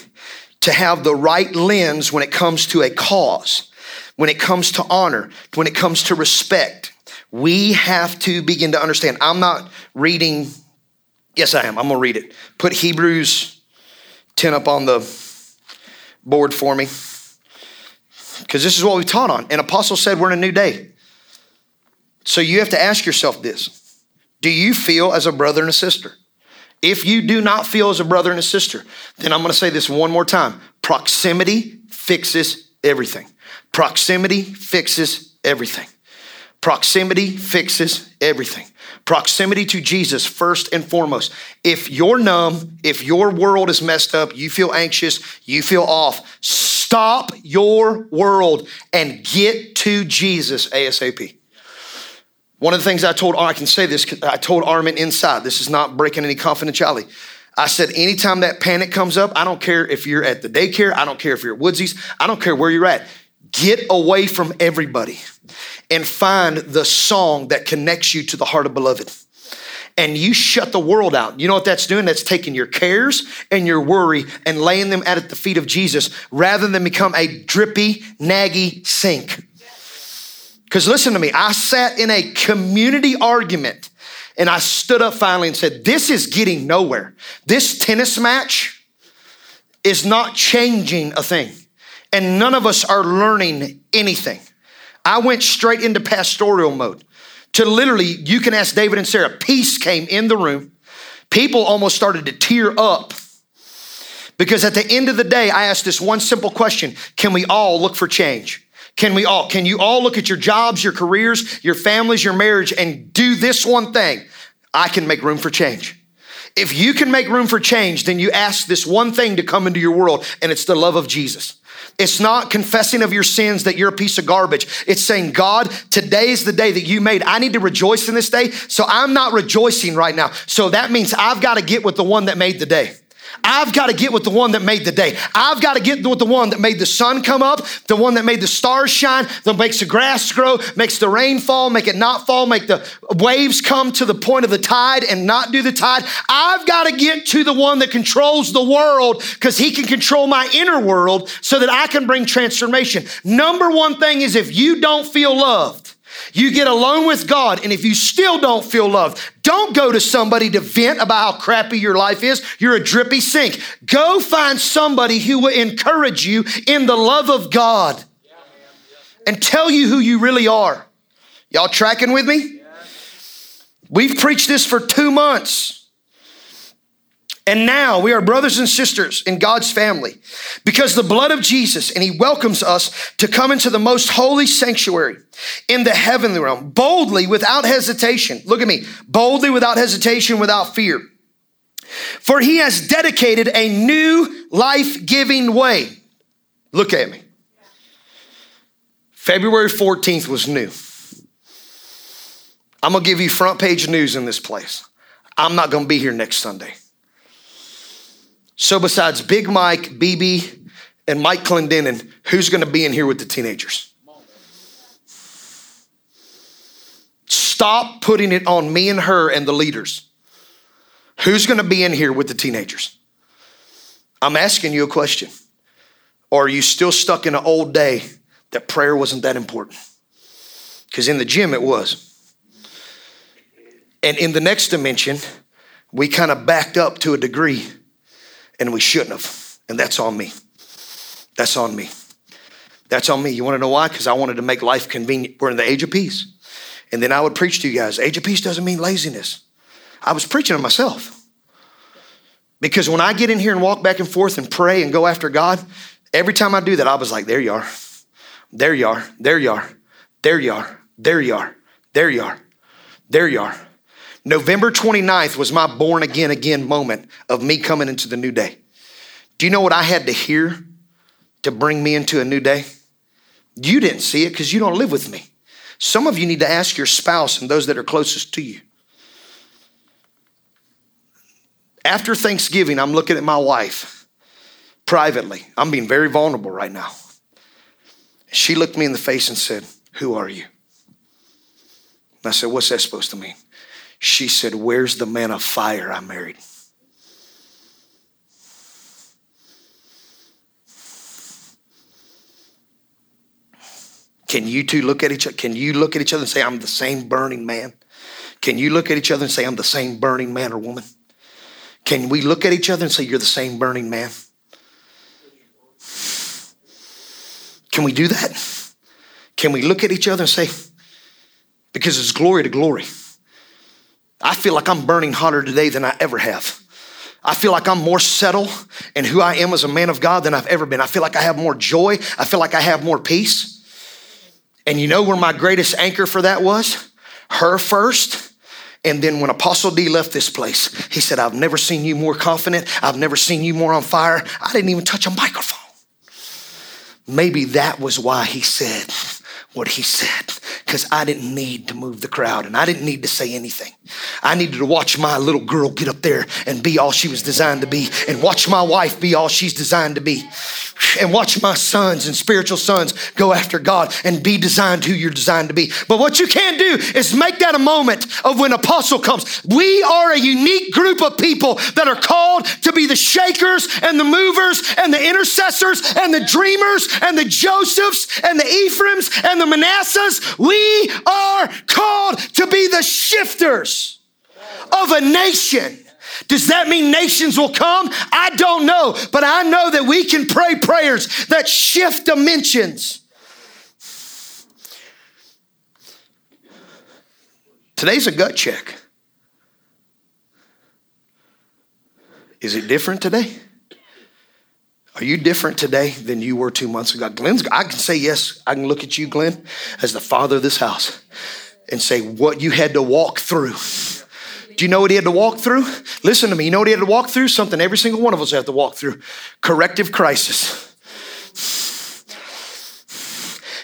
to have the right lens when it comes to a cause, when it comes to honor, when it comes to respect. We have to begin to understand. I'm not reading, yes, I am. I'm going to read it. Put Hebrews 10 up on the board for me. Because this is what we taught on. And Apostle said we're in a new day. So you have to ask yourself this Do you feel as a brother and a sister? If you do not feel as a brother and a sister, then I'm going to say this one more time proximity fixes everything. Proximity fixes everything. Proximity fixes everything. Proximity to Jesus, first and foremost. If you're numb, if your world is messed up, you feel anxious, you feel off, stop your world and get to Jesus ASAP. One of the things I told, I can say this, I told Armin inside, this is not breaking any confidentiality. I said, anytime that panic comes up, I don't care if you're at the daycare, I don't care if you're at Woodsy's, I don't care where you're at. Get away from everybody and find the song that connects you to the heart of beloved. And you shut the world out. You know what that's doing? That's taking your cares and your worry and laying them out at the feet of Jesus rather than become a drippy, naggy sink. Because listen to me, I sat in a community argument and I stood up finally and said, This is getting nowhere. This tennis match is not changing a thing. And none of us are learning anything. I went straight into pastoral mode to literally, you can ask David and Sarah, peace came in the room. People almost started to tear up because at the end of the day, I asked this one simple question Can we all look for change? Can we all, can you all look at your jobs, your careers, your families, your marriage, and do this one thing? I can make room for change. If you can make room for change, then you ask this one thing to come into your world, and it's the love of Jesus. It's not confessing of your sins that you're a piece of garbage. It's saying, God, today is the day that you made. I need to rejoice in this day. So I'm not rejoicing right now. So that means I've got to get with the one that made the day. I've got to get with the one that made the day. I've got to get with the one that made the sun come up, the one that made the stars shine, that makes the grass grow, makes the rain fall, make it not fall, make the waves come to the point of the tide and not do the tide. I've got to get to the one that controls the world because he can control my inner world so that I can bring transformation. Number one thing is if you don't feel loved, you get alone with God, and if you still don't feel loved, don't go to somebody to vent about how crappy your life is. You're a drippy sink. Go find somebody who will encourage you in the love of God and tell you who you really are. Y'all tracking with me? We've preached this for two months. And now we are brothers and sisters in God's family because the blood of Jesus, and He welcomes us to come into the most holy sanctuary in the heavenly realm boldly without hesitation. Look at me boldly without hesitation, without fear. For He has dedicated a new life giving way. Look at me. February 14th was new. I'm gonna give you front page news in this place. I'm not gonna be here next Sunday. So, besides Big Mike, BB, and Mike Clendenin, who's going to be in here with the teenagers? Stop putting it on me and her and the leaders. Who's going to be in here with the teenagers? I'm asking you a question. Or are you still stuck in an old day that prayer wasn't that important? Because in the gym it was. And in the next dimension, we kind of backed up to a degree and we shouldn't have. And that's on me. That's on me. That's on me. You want to know why? Because I wanted to make life convenient. We're in the age of peace. And then I would preach to you guys age of peace doesn't mean laziness. I was preaching to myself. Because when I get in here and walk back and forth and pray and go after God, every time I do that, I was like, there you are. There you are. There you are. There you are. There you are. There you are. There you are. November 29th was my born again again moment of me coming into the new day. Do you know what I had to hear to bring me into a new day? You didn't see it because you don't live with me. Some of you need to ask your spouse and those that are closest to you. After Thanksgiving, I'm looking at my wife privately. I'm being very vulnerable right now. She looked me in the face and said, Who are you? And I said, What's that supposed to mean? She said, Where's the man of fire I married? Can you two look at each other? Can you look at each other and say, I'm the same burning man? Can you look at each other and say, I'm the same burning man or woman? Can we look at each other and say, You're the same burning man? Can we do that? Can we look at each other and say, Because it's glory to glory. I feel like I'm burning hotter today than I ever have. I feel like I'm more settled in who I am as a man of God than I've ever been. I feel like I have more joy. I feel like I have more peace. And you know where my greatest anchor for that was? Her first. And then when Apostle D left this place, he said, I've never seen you more confident. I've never seen you more on fire. I didn't even touch a microphone. Maybe that was why he said what he said because I didn't need to move the crowd and I didn't need to say anything. I needed to watch my little girl get up there and be all she was designed to be, and watch my wife be all she's designed to be, and watch my sons and spiritual sons go after God and be designed who you're designed to be. But what you can't do is make that a moment of when apostle comes. We are a unique group of people that are called to be the shakers and the movers and the intercessors and the dreamers and the Josephs and the Ephraims and the Manassehs. We we are called to be the shifters of a nation. Does that mean nations will come? I don't know, but I know that we can pray prayers that shift dimensions. Today's a gut check. Is it different today? Are you different today than you were two months ago? Glenn's, I can say yes. I can look at you, Glenn, as the father of this house and say what you had to walk through. Do you know what he had to walk through? Listen to me. You know what he had to walk through? Something every single one of us have to walk through corrective crisis.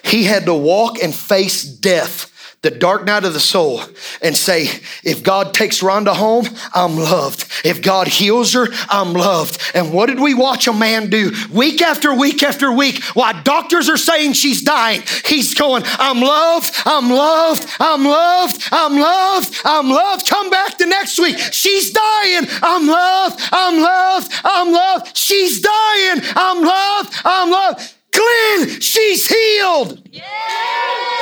He had to walk and face death the dark night of the soul and say, if God takes Rhonda home, I'm loved. If God heals her, I'm loved. And what did we watch a man do week after week after week while doctors are saying she's dying? He's going, I'm loved, I'm loved, I'm loved, I'm loved, I'm loved. Come back the next week. She's dying. I'm loved, I'm loved, I'm loved. She's dying. I'm loved, I'm loved. Glenn, she's healed. Yeah.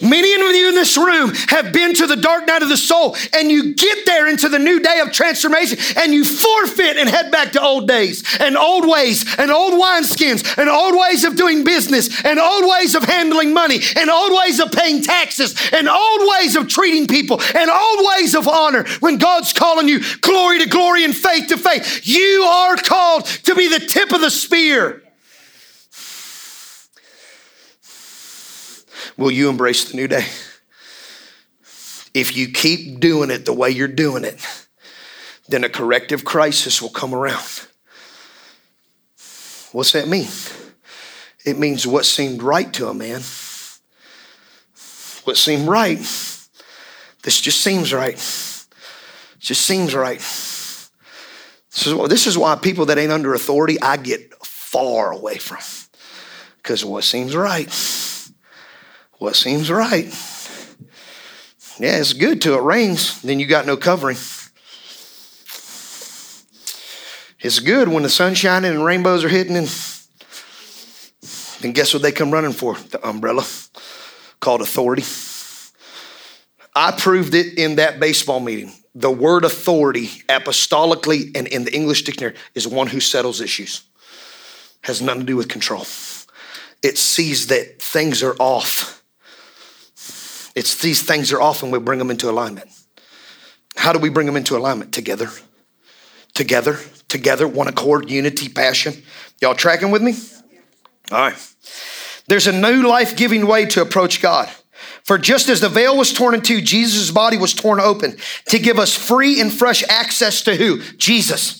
Many of you in this room have been to the dark night of the soul, and you get there into the new day of transformation, and you forfeit and head back to old days and old ways and old wineskins and old ways of doing business and old ways of handling money and old ways of paying taxes and old ways of treating people and old ways of honor. When God's calling you glory to glory and faith to faith, you are called to be the tip of the spear. Will you embrace the new day? If you keep doing it the way you're doing it, then a corrective crisis will come around. What's that mean? It means what seemed right to a man, what seemed right, this just seems right. It just seems right. This is, this is why people that ain't under authority, I get far away from because what seems right what seems right. Yeah, it's good till it rains, then you got no covering. It's good when the sun's shining and rainbows are hitting, and then guess what they come running for? The umbrella called authority. I proved it in that baseball meeting. The word authority, apostolically and in the English dictionary, is one who settles issues. Has nothing to do with control. It sees that things are off it's these things are often we bring them into alignment. How do we bring them into alignment? Together. Together. Together. One accord, unity, passion. Y'all tracking with me? All right. There's a new life giving way to approach God. For just as the veil was torn in two, Jesus' body was torn open to give us free and fresh access to who? Jesus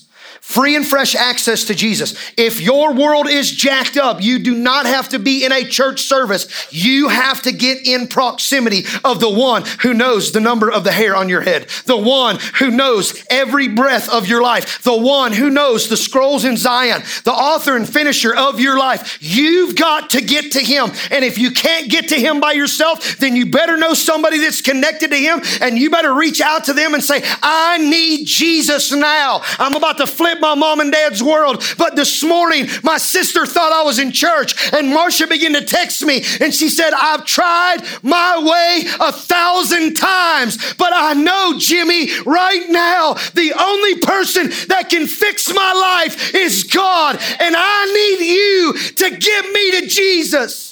free and fresh access to Jesus. If your world is jacked up, you do not have to be in a church service. You have to get in proximity of the one who knows the number of the hair on your head, the one who knows every breath of your life, the one who knows the scrolls in Zion, the author and finisher of your life. You've got to get to him. And if you can't get to him by yourself, then you better know somebody that's connected to him and you better reach out to them and say, I need Jesus now. I'm about to flip my mom and dad's world. But this morning, my sister thought I was in church and Marcia began to text me and she said, I've tried my way a thousand times, but I know, Jimmy, right now, the only person that can fix my life is God. And I need you to get me to Jesus.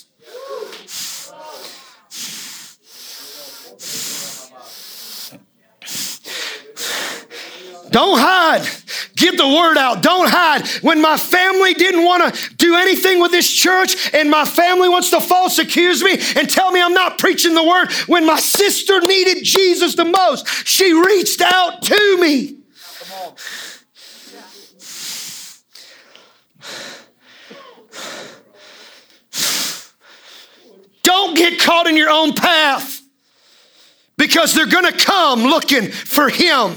Don't hide. Get the word out. Don't hide. When my family didn't want to do anything with this church and my family wants to false accuse me and tell me I'm not preaching the word, when my sister needed Jesus the most, she reached out to me. Don't get caught in your own path because they're going to come looking for him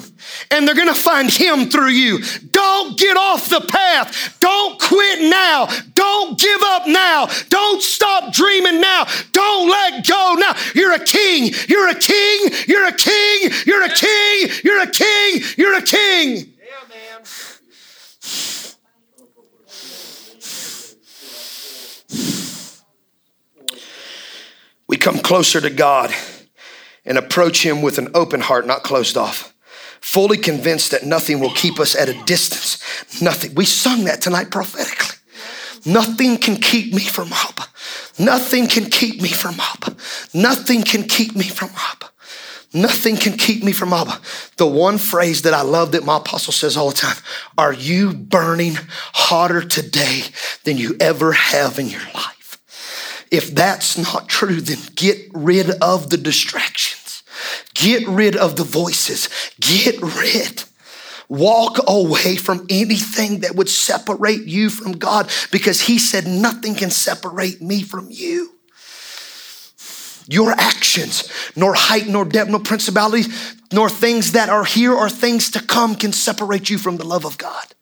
and they're gonna find Him through you. Don't get off the path. Don't quit now. Don't give up now. Don't stop dreaming now. Don't let go now. You're a king. You're a king. You're a king. You're a king. You're a king. You're a king. We come closer to God and approach Him with an open heart, not closed off fully convinced that nothing will keep us at a distance. Nothing. We sung that tonight prophetically. Nothing can keep me from Abba. Nothing can keep me from Abba. Nothing can keep me from Abba. Nothing can keep me from Abba. The one phrase that I love that my apostle says all the time Are you burning hotter today than you ever have in your life? If that's not true, then get rid of the distraction. Get rid of the voices. Get rid. Walk away from anything that would separate you from God because He said, Nothing can separate me from you. Your actions, nor height, nor depth, nor principalities, nor things that are here or things to come can separate you from the love of God.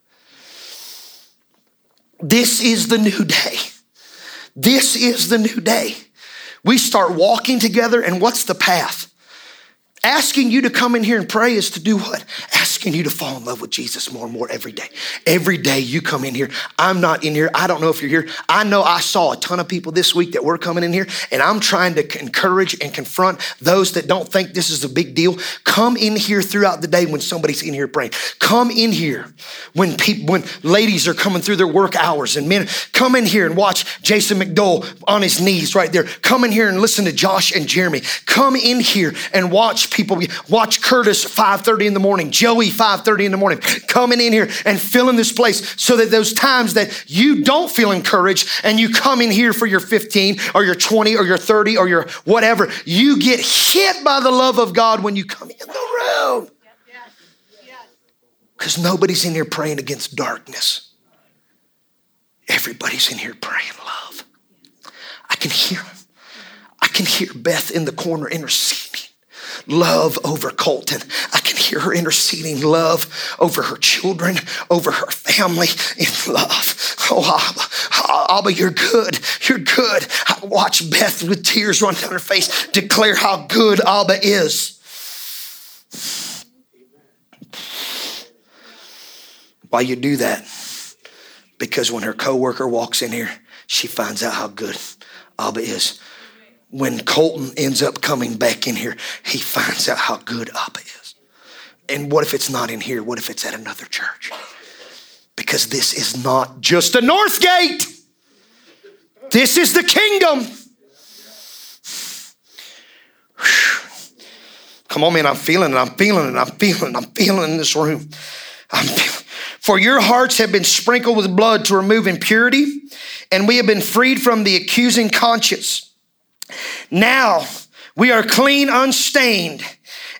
This is the new day. This is the new day. We start walking together, and what's the path? Asking you to come in here and pray is to do what? Asking you to fall in love with Jesus more and more every day. Every day you come in here. I'm not in here. I don't know if you're here. I know I saw a ton of people this week that were coming in here, and I'm trying to encourage and confront those that don't think this is a big deal. Come in here throughout the day when somebody's in here praying. Come in here when people, when ladies are coming through their work hours, and men come in here and watch Jason McDowell on his knees right there. Come in here and listen to Josh and Jeremy. Come in here and watch people. Watch Curtis 5:30 in the morning, Joey 5:30 in the morning, coming in here and filling this place so that those times that you don't feel encouraged and you come in here for your 15 or your 20 or your 30 or your whatever, you get hit by the love of God when you come in the room. Because nobody's in here praying against darkness. Everybody's in here praying love. I can hear. I can hear Beth in the corner interceding love over Colton. I can hear her interceding love over her children, over her family in love. Oh, Abba, Abba, you're good. You're good. I watch Beth with tears run down her face declare how good Abba is. Why you do that? Because when her coworker walks in here, she finds out how good Abba is when Colton ends up coming back in here, he finds out how good Abba is. And what if it's not in here? What if it's at another church? Because this is not just a North Gate. This is the kingdom. Come on, man. I'm feeling it. I'm feeling it. I'm feeling it. I'm feeling in this room. I'm feeling For your hearts have been sprinkled with blood to remove impurity, and we have been freed from the accusing conscience. Now we are clean, unstained,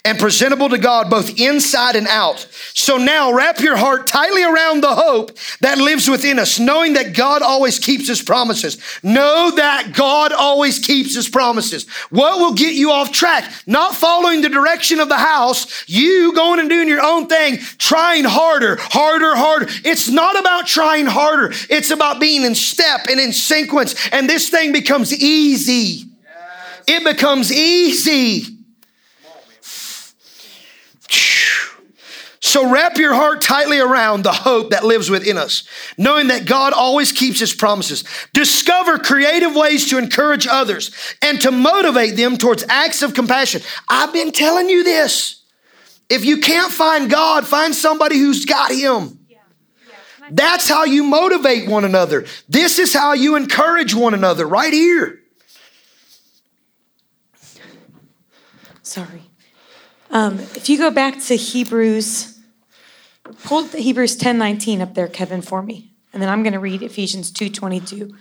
and presentable to God both inside and out. So now wrap your heart tightly around the hope that lives within us, knowing that God always keeps his promises. Know that God always keeps his promises. What will get you off track? Not following the direction of the house, you going and doing your own thing, trying harder, harder, harder. It's not about trying harder. It's about being in step and in sequence. And this thing becomes easy. It becomes easy. So wrap your heart tightly around the hope that lives within us, knowing that God always keeps his promises. Discover creative ways to encourage others and to motivate them towards acts of compassion. I've been telling you this. If you can't find God, find somebody who's got him. That's how you motivate one another. This is how you encourage one another right here. Sorry. Um, if you go back to Hebrews Pull Hebrews 10 19 up there, Kevin, for me. And then I'm going to read Ephesians 2 22.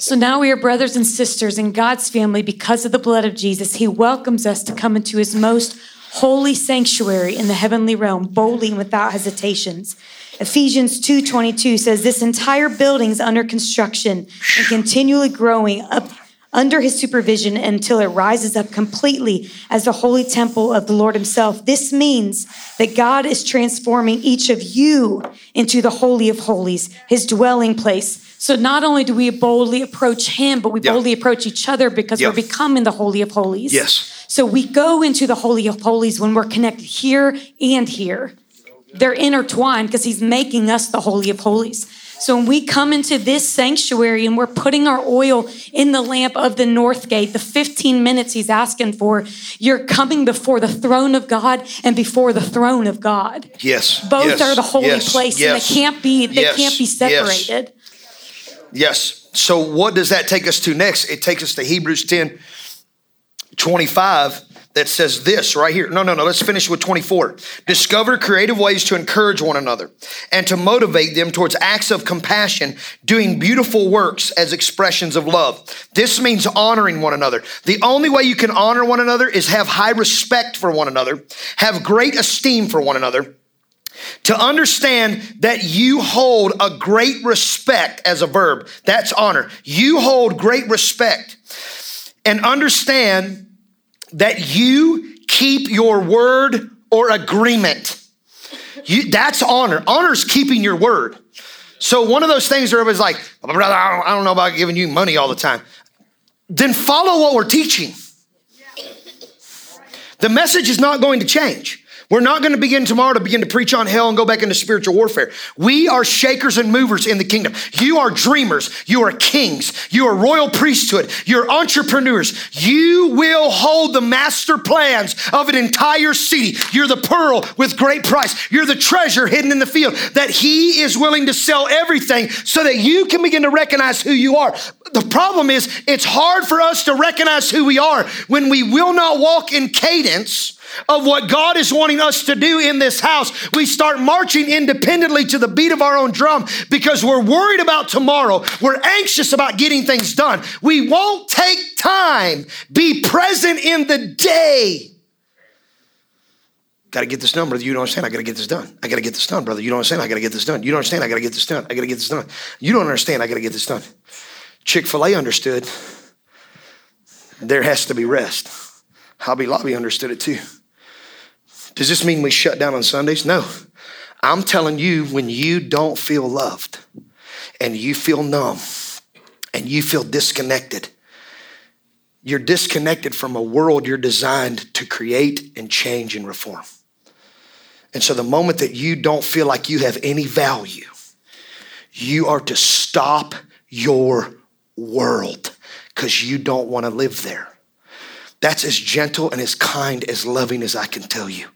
So now we are brothers and sisters in God's family because of the blood of Jesus. He welcomes us to come into his most holy sanctuary in the heavenly realm boldly and without hesitations. Ephesians 2:22 says this entire building is under construction and continually growing up under his supervision until it rises up completely as the holy temple of the Lord himself. This means that God is transforming each of you into the holy of holies, his dwelling place. So not only do we boldly approach him, but we yeah. boldly approach each other because yeah. we're becoming the holy of holies. Yes. So we go into the holy of holies when we're connected here and here. They're intertwined because he's making us the holy of holies. So when we come into this sanctuary and we're putting our oil in the lamp of the north gate, the 15 minutes he's asking for, you're coming before the throne of God and before the throne of God. Yes. Both yes, are the holy yes, place yes, and they can't be they can't be separated. Yes. So what does that take us to next? It takes us to Hebrews 10 25 that says this right here. No, no, no. Let's finish with 24. Discover creative ways to encourage one another and to motivate them towards acts of compassion, doing beautiful works as expressions of love. This means honoring one another. The only way you can honor one another is have high respect for one another, have great esteem for one another. To understand that you hold a great respect as a verb, that's honor. You hold great respect and understand that you keep your word or agreement. You, that's honor. Honor is keeping your word. So one of those things where everybody's like, brother, I don't, I don't know about giving you money all the time. Then follow what we're teaching. The message is not going to change. We're not going to begin tomorrow to begin to preach on hell and go back into spiritual warfare. We are shakers and movers in the kingdom. You are dreamers. You are kings. You are royal priesthood. You're entrepreneurs. You will hold the master plans of an entire city. You're the pearl with great price. You're the treasure hidden in the field that he is willing to sell everything so that you can begin to recognize who you are. The problem is it's hard for us to recognize who we are when we will not walk in cadence of what God is wanting us to do in this house, we start marching independently to the beat of our own drum because we're worried about tomorrow. We're anxious about getting things done. We won't take time. Be present in the day. Got to get this done, brother. You don't understand. I got to get this done. I got to get this done, brother. You don't understand. I got to get this done. You don't understand. I got to get this done. I got to get this done. You don't understand. I got to get this done. Chick fil A understood. There has to be rest. Hobby Lobby understood it too. Does this mean we shut down on Sundays? No. I'm telling you, when you don't feel loved and you feel numb and you feel disconnected, you're disconnected from a world you're designed to create and change and reform. And so the moment that you don't feel like you have any value, you are to stop your world because you don't want to live there. That's as gentle and as kind, as loving as I can tell you.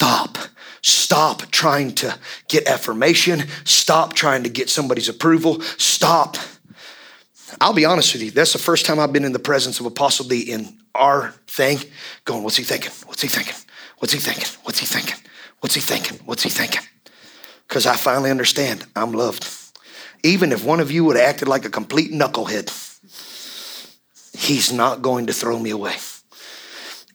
Stop. Stop trying to get affirmation. Stop trying to get somebody's approval. Stop. I'll be honest with you, that's the first time I've been in the presence of Apostle D in our thing, going, What's he thinking? What's he thinking? What's he thinking? What's he thinking? What's he thinking? What's he thinking? Because I finally understand I'm loved. Even if one of you would have acted like a complete knucklehead, he's not going to throw me away.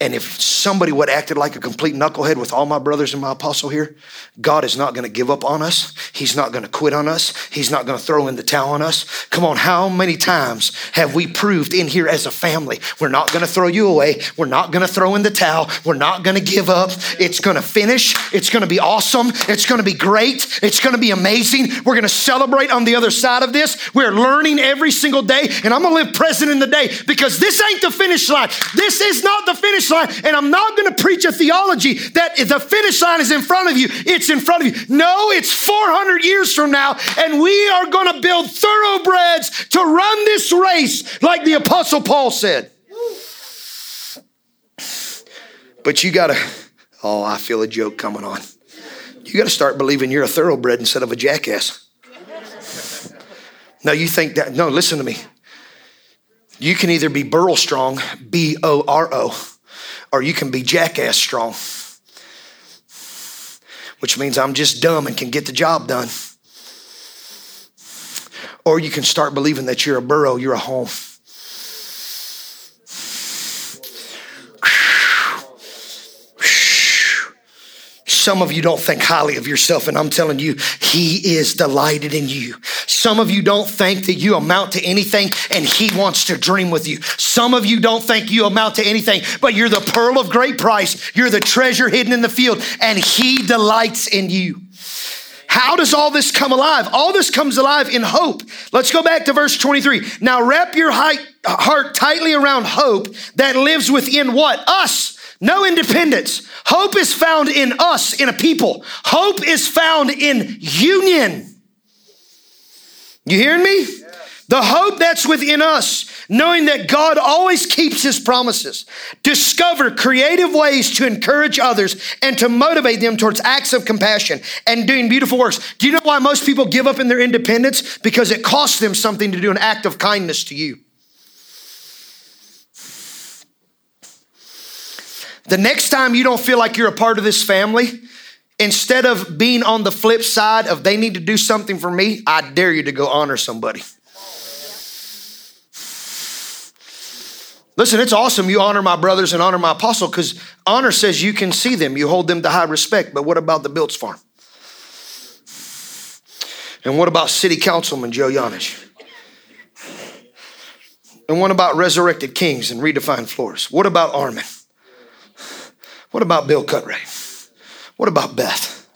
And if somebody would acted like a complete knucklehead with all my brothers and my apostle here, God is not going to give up on us. He's not going to quit on us. He's not going to throw in the towel on us. Come on, how many times have we proved in here as a family? We're not going to throw you away. We're not going to throw in the towel. We're not going to give up. It's going to finish. It's going to be awesome. It's going to be great. It's going to be amazing. We're going to celebrate on the other side of this. We're learning every single day, and I'm going to live present in the day because this ain't the finish line. This is not the finish line, and I'm not going to preach a theology that the finish line is in front of you. It's in front of you. No, it's 400 years from now, and we are going to build thoroughbreds to run this race, like the Apostle Paul said. But you got to, oh, I feel a joke coming on. You got to start believing you're a thoroughbred instead of a jackass. No, you think that, no, listen to me. You can either be Burl strong, B O R O, or you can be jackass strong, which means I'm just dumb and can get the job done. Or you can start believing that you're a burrow, you're a home. Some of you don't think highly of yourself, and I'm telling you, He is delighted in you. Some of you don't think that you amount to anything, and He wants to dream with you. Some of you don't think you amount to anything, but you're the pearl of great price. You're the treasure hidden in the field, and He delights in you. How does all this come alive? All this comes alive in hope. Let's go back to verse 23. Now wrap your heart tightly around hope that lives within what? Us. No independence. Hope is found in us, in a people. Hope is found in union. You hearing me? The hope that's within us, knowing that God always keeps his promises. Discover creative ways to encourage others and to motivate them towards acts of compassion and doing beautiful works. Do you know why most people give up in their independence? Because it costs them something to do an act of kindness to you. The next time you don't feel like you're a part of this family, instead of being on the flip side of they need to do something for me, I dare you to go honor somebody. Listen, it's awesome you honor my brothers and honor my apostle because honor says you can see them, you hold them to high respect. But what about the Biltz farm? And what about city councilman Joe Yonich? And what about resurrected kings and redefined floors? What about Armin? What about Bill Cutrey? What about Beth?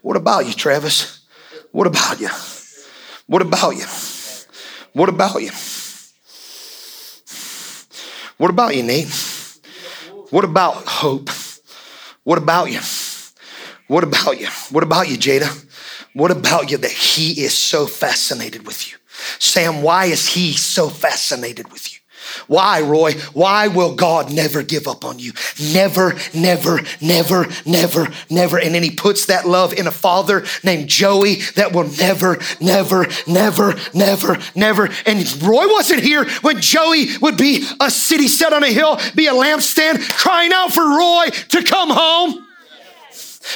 What about you, Travis? What about you? What about you? What about you? What about you, Nate? What about hope? What about you? What about you? What about you, Jada? What about you that he is so fascinated with you? Sam, why is he so fascinated with you? Why, Roy? Why will God never give up on you? Never, never, never, never, never. And then he puts that love in a father named Joey that will never, never, never, never, never. And Roy wasn't here when Joey would be a city set on a hill, be a lampstand, crying out for Roy to come home.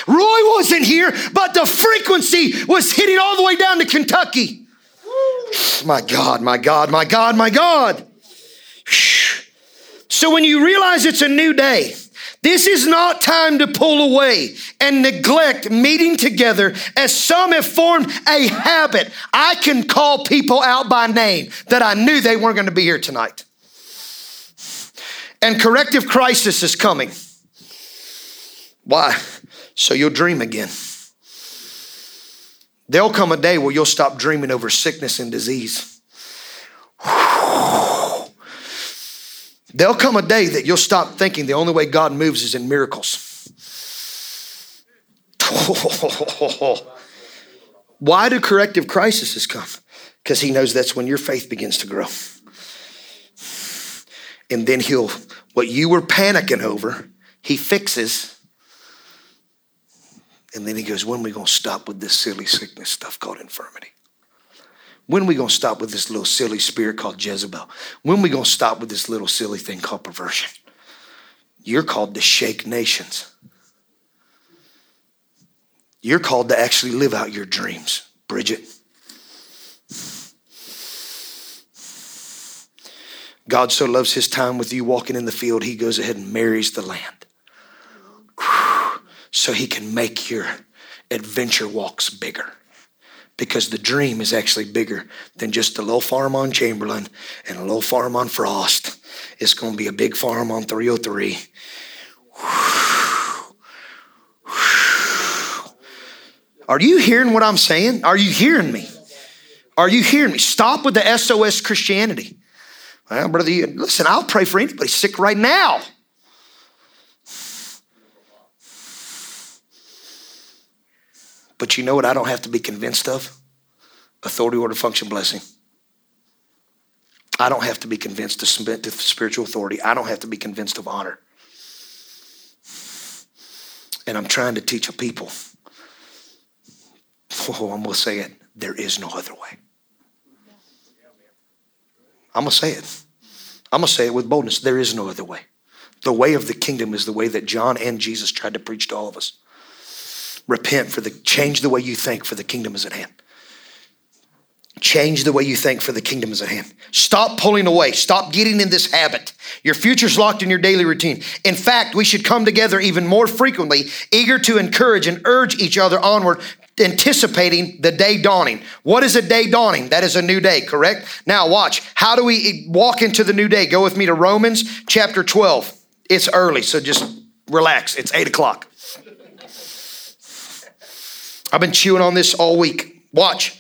Roy wasn't here, but the frequency was hitting all the way down to Kentucky. My God, my God, my God, my God. So when you realize it's a new day, this is not time to pull away and neglect meeting together as some have formed a habit. I can call people out by name that I knew they weren't going to be here tonight. And corrective crisis is coming. Why? So you'll dream again. There'll come a day where you'll stop dreaming over sickness and disease. There'll come a day that you'll stop thinking the only way God moves is in miracles. Why do corrective crises come? Because he knows that's when your faith begins to grow. And then he'll, what you were panicking over, he fixes. And then he goes, when are we going to stop with this silly sickness stuff called infirmity? When are we going to stop with this little silly spirit called Jezebel? When are we going to stop with this little silly thing called perversion? You're called to shake nations. You're called to actually live out your dreams, Bridget. God so loves his time with you walking in the field, he goes ahead and marries the land. So he can make your adventure walks bigger. Because the dream is actually bigger than just a little farm on Chamberlain and a little farm on Frost. It's going to be a big farm on 303. Are you hearing what I'm saying? Are you hearing me? Are you hearing me? Stop with the SOS Christianity. Well, brother, listen, I'll pray for anybody sick right now. But you know what I don't have to be convinced of? Authority, order, function, blessing. I don't have to be convinced to submit to spiritual authority. I don't have to be convinced of honor. And I'm trying to teach a people. Oh, I'm going to say it. There is no other way. I'm going to say it. I'm going to say it with boldness. There is no other way. The way of the kingdom is the way that John and Jesus tried to preach to all of us. Repent for the change the way you think for the kingdom is at hand. Change the way you think for the kingdom is at hand. Stop pulling away. Stop getting in this habit. Your future's locked in your daily routine. In fact, we should come together even more frequently, eager to encourage and urge each other onward, anticipating the day dawning. What is a day dawning? That is a new day, correct? Now, watch. How do we walk into the new day? Go with me to Romans chapter 12. It's early, so just relax. It's 8 o'clock. I've been chewing on this all week. Watch.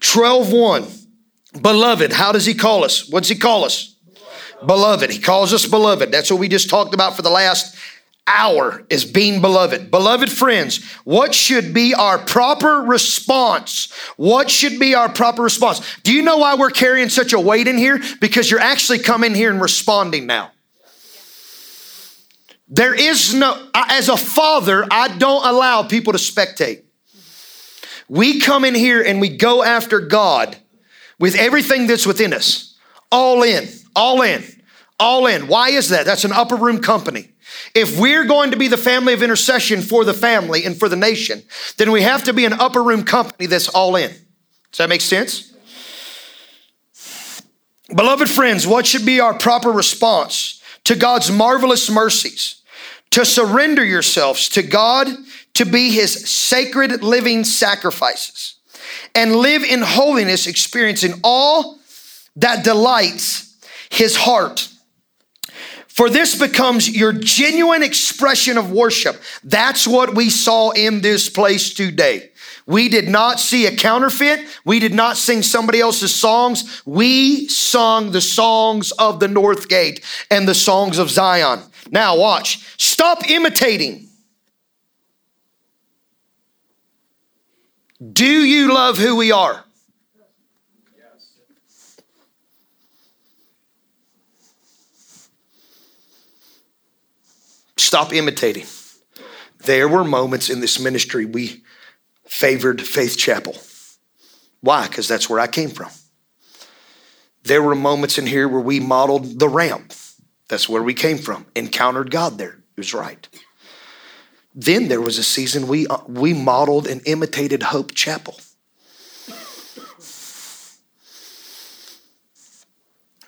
12 1. Beloved, how does he call us? What's he call us? Beloved. He calls us beloved. That's what we just talked about for the last hour is being beloved. Beloved friends, what should be our proper response? What should be our proper response? Do you know why we're carrying such a weight in here? Because you're actually coming here and responding now. There is no, as a father, I don't allow people to spectate. We come in here and we go after God with everything that's within us. All in, all in, all in. Why is that? That's an upper room company. If we're going to be the family of intercession for the family and for the nation, then we have to be an upper room company that's all in. Does that make sense? Beloved friends, what should be our proper response to God's marvelous mercies? To surrender yourselves to God to be his sacred living sacrifices and live in holiness, experiencing all that delights his heart. For this becomes your genuine expression of worship. That's what we saw in this place today. We did not see a counterfeit. We did not sing somebody else's songs. We sung the songs of the North Gate and the songs of Zion. Now, watch. Stop imitating. Do you love who we are? Stop imitating. There were moments in this ministry we favored Faith Chapel. Why? Because that's where I came from. There were moments in here where we modeled the Ramp. That's where we came from. Encountered God there. It was right. Then there was a season we, uh, we modeled and imitated Hope Chapel.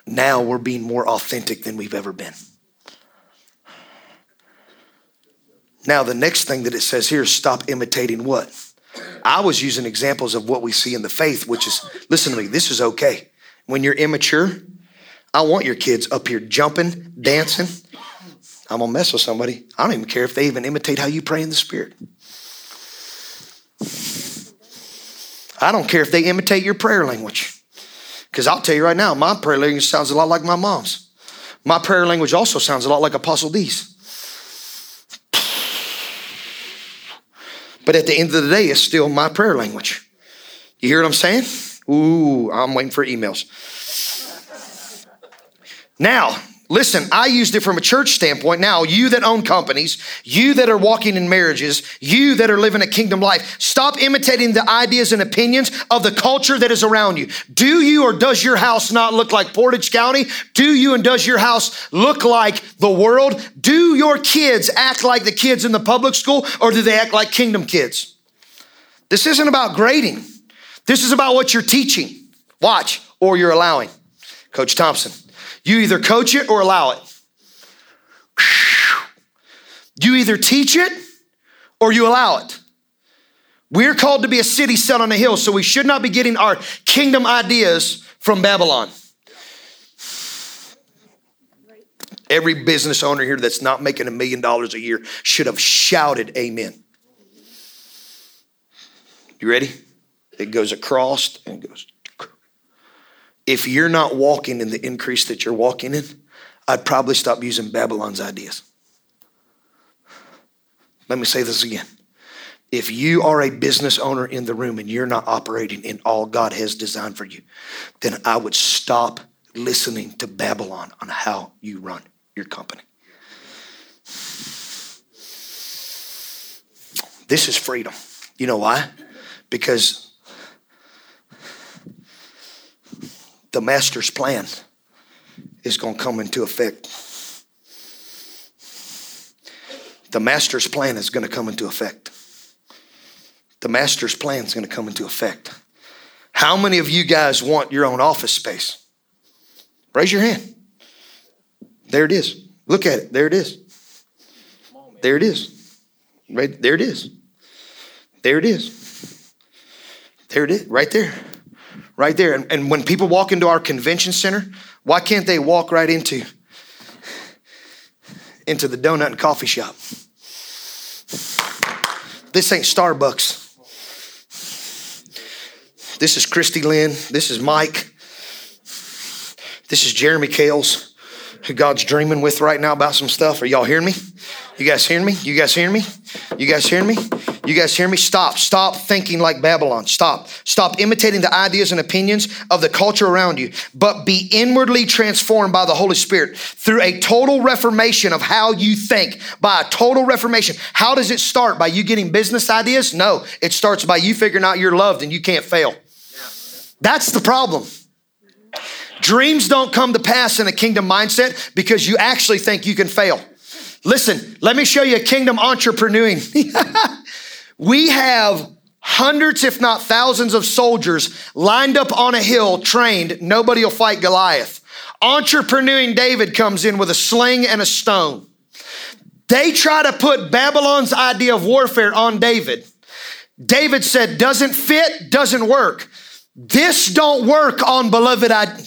Now we're being more authentic than we've ever been. Now, the next thing that it says here is stop imitating what? I was using examples of what we see in the faith, which is listen to me, this is okay. When you're immature, I want your kids up here jumping, dancing, I'm gonna mess with somebody. I don't even care if they even imitate how you pray in the spirit. I don't care if they imitate your prayer language. Because I'll tell you right now, my prayer language sounds a lot like my mom's. My prayer language also sounds a lot like Apostle D's. But at the end of the day, it's still my prayer language. You hear what I'm saying? Ooh, I'm waiting for emails. Now, Listen, I used it from a church standpoint. Now, you that own companies, you that are walking in marriages, you that are living a kingdom life, stop imitating the ideas and opinions of the culture that is around you. Do you or does your house not look like Portage County? Do you and does your house look like the world? Do your kids act like the kids in the public school or do they act like kingdom kids? This isn't about grading. This is about what you're teaching. Watch, or you're allowing. Coach Thompson. You either coach it or allow it. You either teach it or you allow it. We're called to be a city set on a hill, so we should not be getting our kingdom ideas from Babylon. Every business owner here that's not making a million dollars a year should have shouted amen. You ready? It goes across and goes. If you're not walking in the increase that you're walking in, I'd probably stop using Babylon's ideas. Let me say this again. If you are a business owner in the room and you're not operating in all God has designed for you, then I would stop listening to Babylon on how you run your company. This is freedom. You know why? Because the master's plan is going to come into effect. The master's plan is going to come into effect. The master's plan is going to come into effect. How many of you guys want your own office space? Raise your hand. There it is. Look at it. There it is. There it is. Right there it is. There it is. There it is. Right there. Right there. And, and when people walk into our convention center, why can't they walk right into into the donut and coffee shop? This ain't Starbucks. This is Christy Lynn. This is Mike. This is Jeremy Kales who God's dreaming with right now about some stuff. Are y'all hearing me? You guys hearing me? You guys hearing me? You guys hearing me? You guys hear me? Stop. Stop thinking like Babylon. Stop. Stop imitating the ideas and opinions of the culture around you, but be inwardly transformed by the Holy Spirit through a total reformation of how you think. By a total reformation. How does it start? By you getting business ideas? No. It starts by you figuring out you're loved and you can't fail. That's the problem. Dreams don't come to pass in a kingdom mindset because you actually think you can fail. Listen, let me show you a kingdom entrepreneuring. we have hundreds, if not thousands, of soldiers lined up on a hill, trained. Nobody will fight Goliath. Entrepreneuring David comes in with a sling and a stone. They try to put Babylon's idea of warfare on David. David said, doesn't fit, doesn't work. This don't work on beloved. I-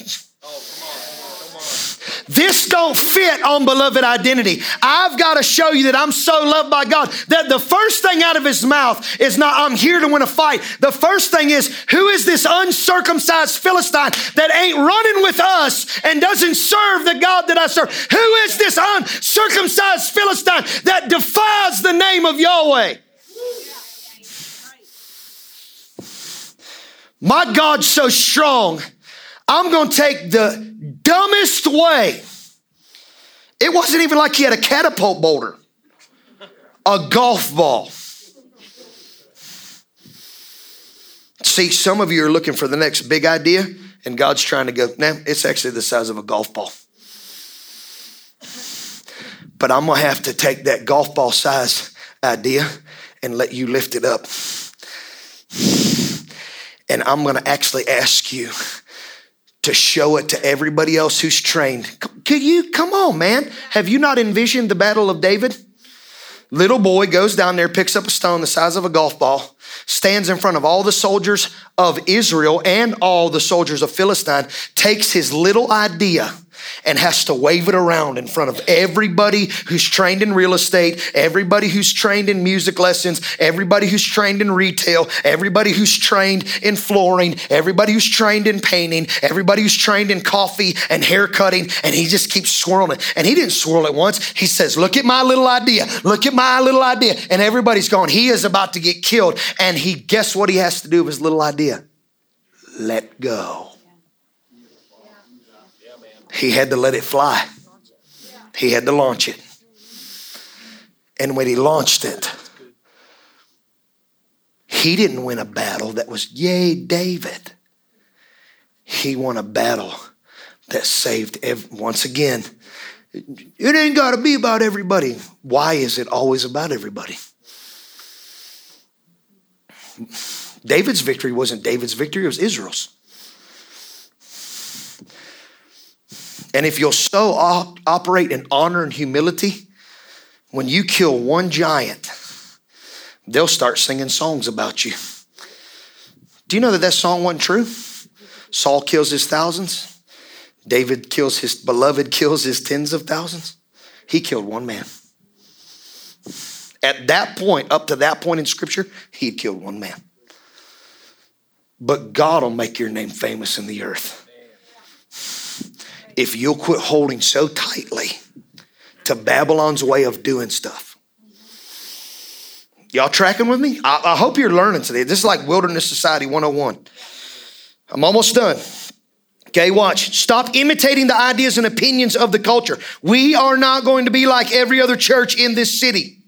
this don't fit on beloved identity. I've got to show you that I'm so loved by God that the first thing out of his mouth is not, I'm here to win a fight. The first thing is, who is this uncircumcised Philistine that ain't running with us and doesn't serve the God that I serve? Who is this uncircumcised Philistine that defies the name of Yahweh? My God's so strong, I'm going to take the dumbest way. It wasn't even like he had a catapult boulder, a golf ball. See, some of you are looking for the next big idea, and God's trying to go, nah, it's actually the size of a golf ball. But I'm gonna have to take that golf ball size idea and let you lift it up. And I'm gonna actually ask you to show it to everybody else who's trained. Could you come on, man? Have you not envisioned the battle of David? Little boy goes down there, picks up a stone the size of a golf ball, stands in front of all the soldiers of Israel and all the soldiers of Philistine, takes his little idea and has to wave it around in front of everybody who's trained in real estate, everybody who's trained in music lessons, everybody who's trained in retail, everybody who's trained in flooring, everybody who's trained in painting, everybody who's trained in coffee and hair cutting, and he just keeps swirling it. And he didn't swirl it once. He says, Look at my little idea. Look at my little idea. And everybody's going, He is about to get killed. And he guess what he has to do with his little idea? Let go. He had to let it fly. He had to launch it. And when he launched it, he didn't win a battle that was, yay, David. He won a battle that saved, every, once again, it ain't got to be about everybody. Why is it always about everybody? David's victory wasn't David's victory, it was Israel's. And if you'll so op- operate in honor and humility, when you kill one giant, they'll start singing songs about you. Do you know that that song wasn't true? Saul kills his thousands. David kills his beloved, kills his tens of thousands. He killed one man. At that point, up to that point in scripture, he'd killed one man. But God will make your name famous in the earth. If you'll quit holding so tightly to Babylon's way of doing stuff. Y'all tracking with me? I, I hope you're learning today. This is like Wilderness Society 101. I'm almost done. Okay, watch. Stop imitating the ideas and opinions of the culture. We are not going to be like every other church in this city.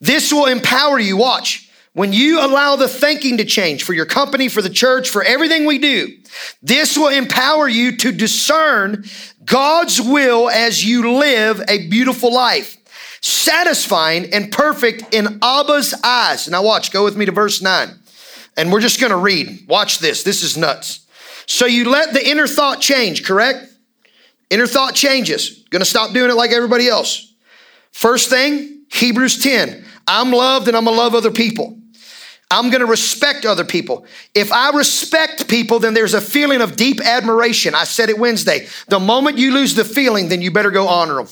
This will empower you. Watch. When you allow the thinking to change for your company, for the church, for everything we do, this will empower you to discern God's will as you live a beautiful life, satisfying and perfect in Abba's eyes. Now, watch, go with me to verse 9. And we're just gonna read. Watch this. This is nuts. So you let the inner thought change, correct? Inner thought changes. Gonna stop doing it like everybody else. First thing, Hebrews 10. I'm loved and I'm gonna love other people. I'm gonna respect other people. If I respect people, then there's a feeling of deep admiration. I said it Wednesday. The moment you lose the feeling, then you better go honor them.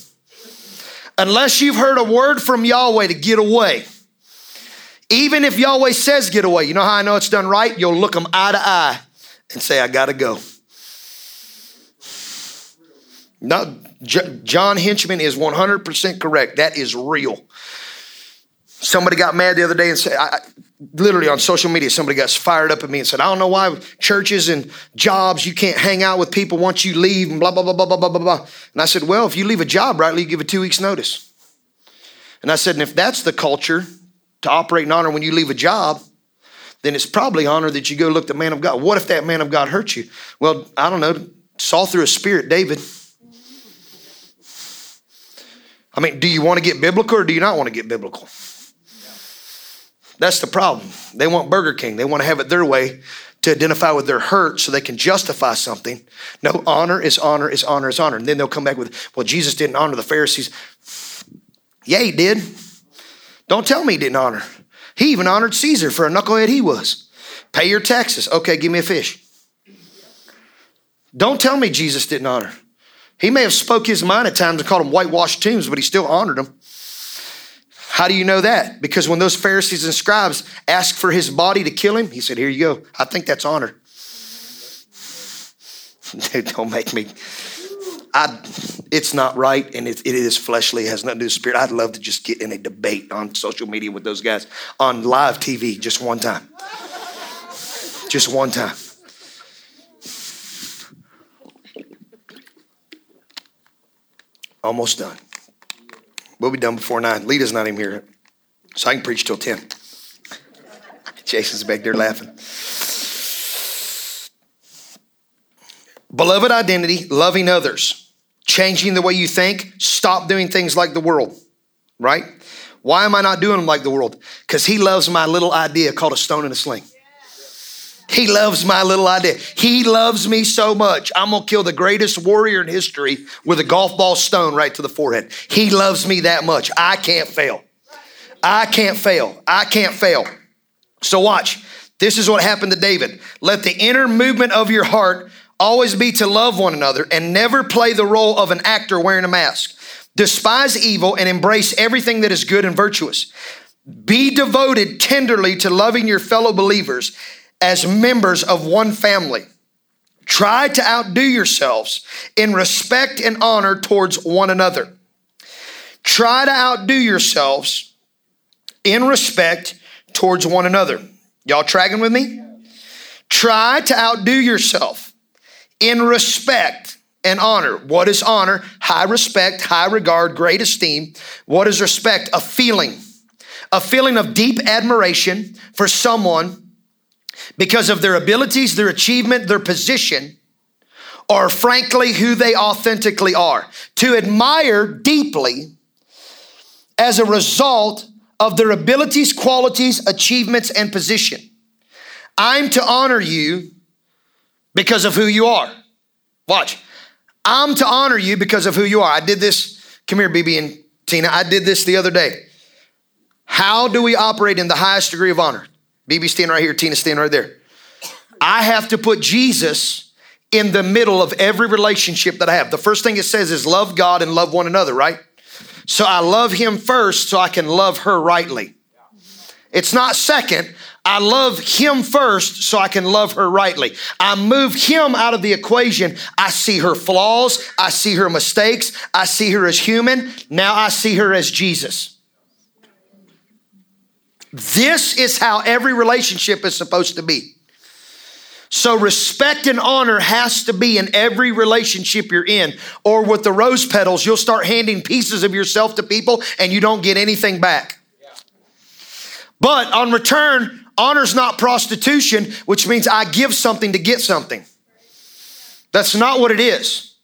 Unless you've heard a word from Yahweh to get away. Even if Yahweh says get away, you know how I know it's done right? You'll look them eye to eye and say, I gotta go. No, John Henchman is 100% correct. That is real. Somebody got mad the other day and said, literally on social media, somebody got fired up at me and said, I don't know why churches and jobs, you can't hang out with people once you leave and blah, blah, blah, blah, blah, blah, blah. And I said, well, if you leave a job rightly, you give a two weeks notice. And I said, and if that's the culture to operate in honor when you leave a job, then it's probably honor that you go look the man of God. What if that man of God hurt you? Well, I don't know. Saul threw a spirit, David. I mean, do you want to get biblical or do you not want to get biblical? That's the problem. They want Burger King. They want to have it their way to identify with their hurt so they can justify something. No, honor is honor is honor is honor. And then they'll come back with, well, Jesus didn't honor the Pharisees. Yeah, he did. Don't tell me he didn't honor. He even honored Caesar for a knucklehead he was. Pay your taxes. Okay, give me a fish. Don't tell me Jesus didn't honor. He may have spoke his mind at times and called them whitewashed tombs, but he still honored them. How do you know that? Because when those Pharisees and scribes asked for his body to kill him, he said, Here you go. I think that's honor. Dude, don't make me. I, it's not right and it, it is fleshly, it has nothing to do with spirit. I'd love to just get in a debate on social media with those guys on live TV just one time. Just one time. Almost done. We'll be done before nine. Lita's not even here, so I can preach till 10. Jason's back there laughing. Beloved identity, loving others, changing the way you think, stop doing things like the world, right? Why am I not doing them like the world? Because he loves my little idea called a stone and a sling. He loves my little idea. He loves me so much. I'm going to kill the greatest warrior in history with a golf ball stone right to the forehead. He loves me that much. I can't fail. I can't fail. I can't fail. So, watch. This is what happened to David. Let the inner movement of your heart always be to love one another and never play the role of an actor wearing a mask. Despise evil and embrace everything that is good and virtuous. Be devoted tenderly to loving your fellow believers as members of one family. Try to outdo yourselves in respect and honor towards one another. Try to outdo yourselves in respect towards one another. Y'all tracking with me? Try to outdo yourself in respect and honor. What is honor? High respect, high regard, great esteem. What is respect? A feeling, a feeling of deep admiration for someone because of their abilities, their achievement, their position, or frankly who they authentically are. To admire deeply as a result of their abilities, qualities, achievements, and position. I'm to honor you because of who you are. Watch. I'm to honor you because of who you are. I did this. Come here, BB and Tina. I did this the other day. How do we operate in the highest degree of honor? BB standing right here, Tina standing right there. I have to put Jesus in the middle of every relationship that I have. The first thing it says is love God and love one another, right? So I love him first so I can love her rightly. It's not second. I love him first so I can love her rightly. I move him out of the equation. I see her flaws. I see her mistakes. I see her as human. Now I see her as Jesus. This is how every relationship is supposed to be. So, respect and honor has to be in every relationship you're in. Or with the rose petals, you'll start handing pieces of yourself to people and you don't get anything back. But on return, honor's not prostitution, which means I give something to get something. That's not what it is.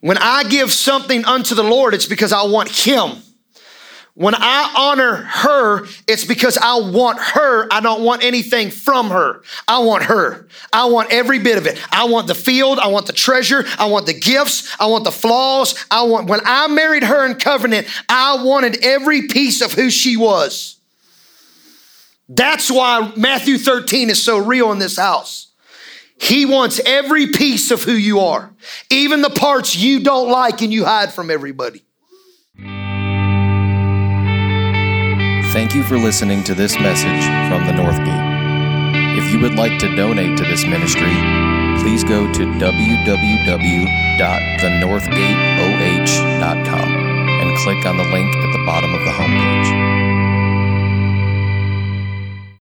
When I give something unto the Lord, it's because I want Him. When I honor her, it's because I want her. I don't want anything from her. I want her. I want every bit of it. I want the field. I want the treasure. I want the gifts. I want the flaws. I want, when I married her in covenant, I wanted every piece of who she was. That's why Matthew 13 is so real in this house. He wants every piece of who you are, even the parts you don't like and you hide from everybody. Thank you for listening to this message from the North Gate. If you would like to donate to this ministry, please go to www.thenorthgateoh.com and click on the link at the bottom of the homepage.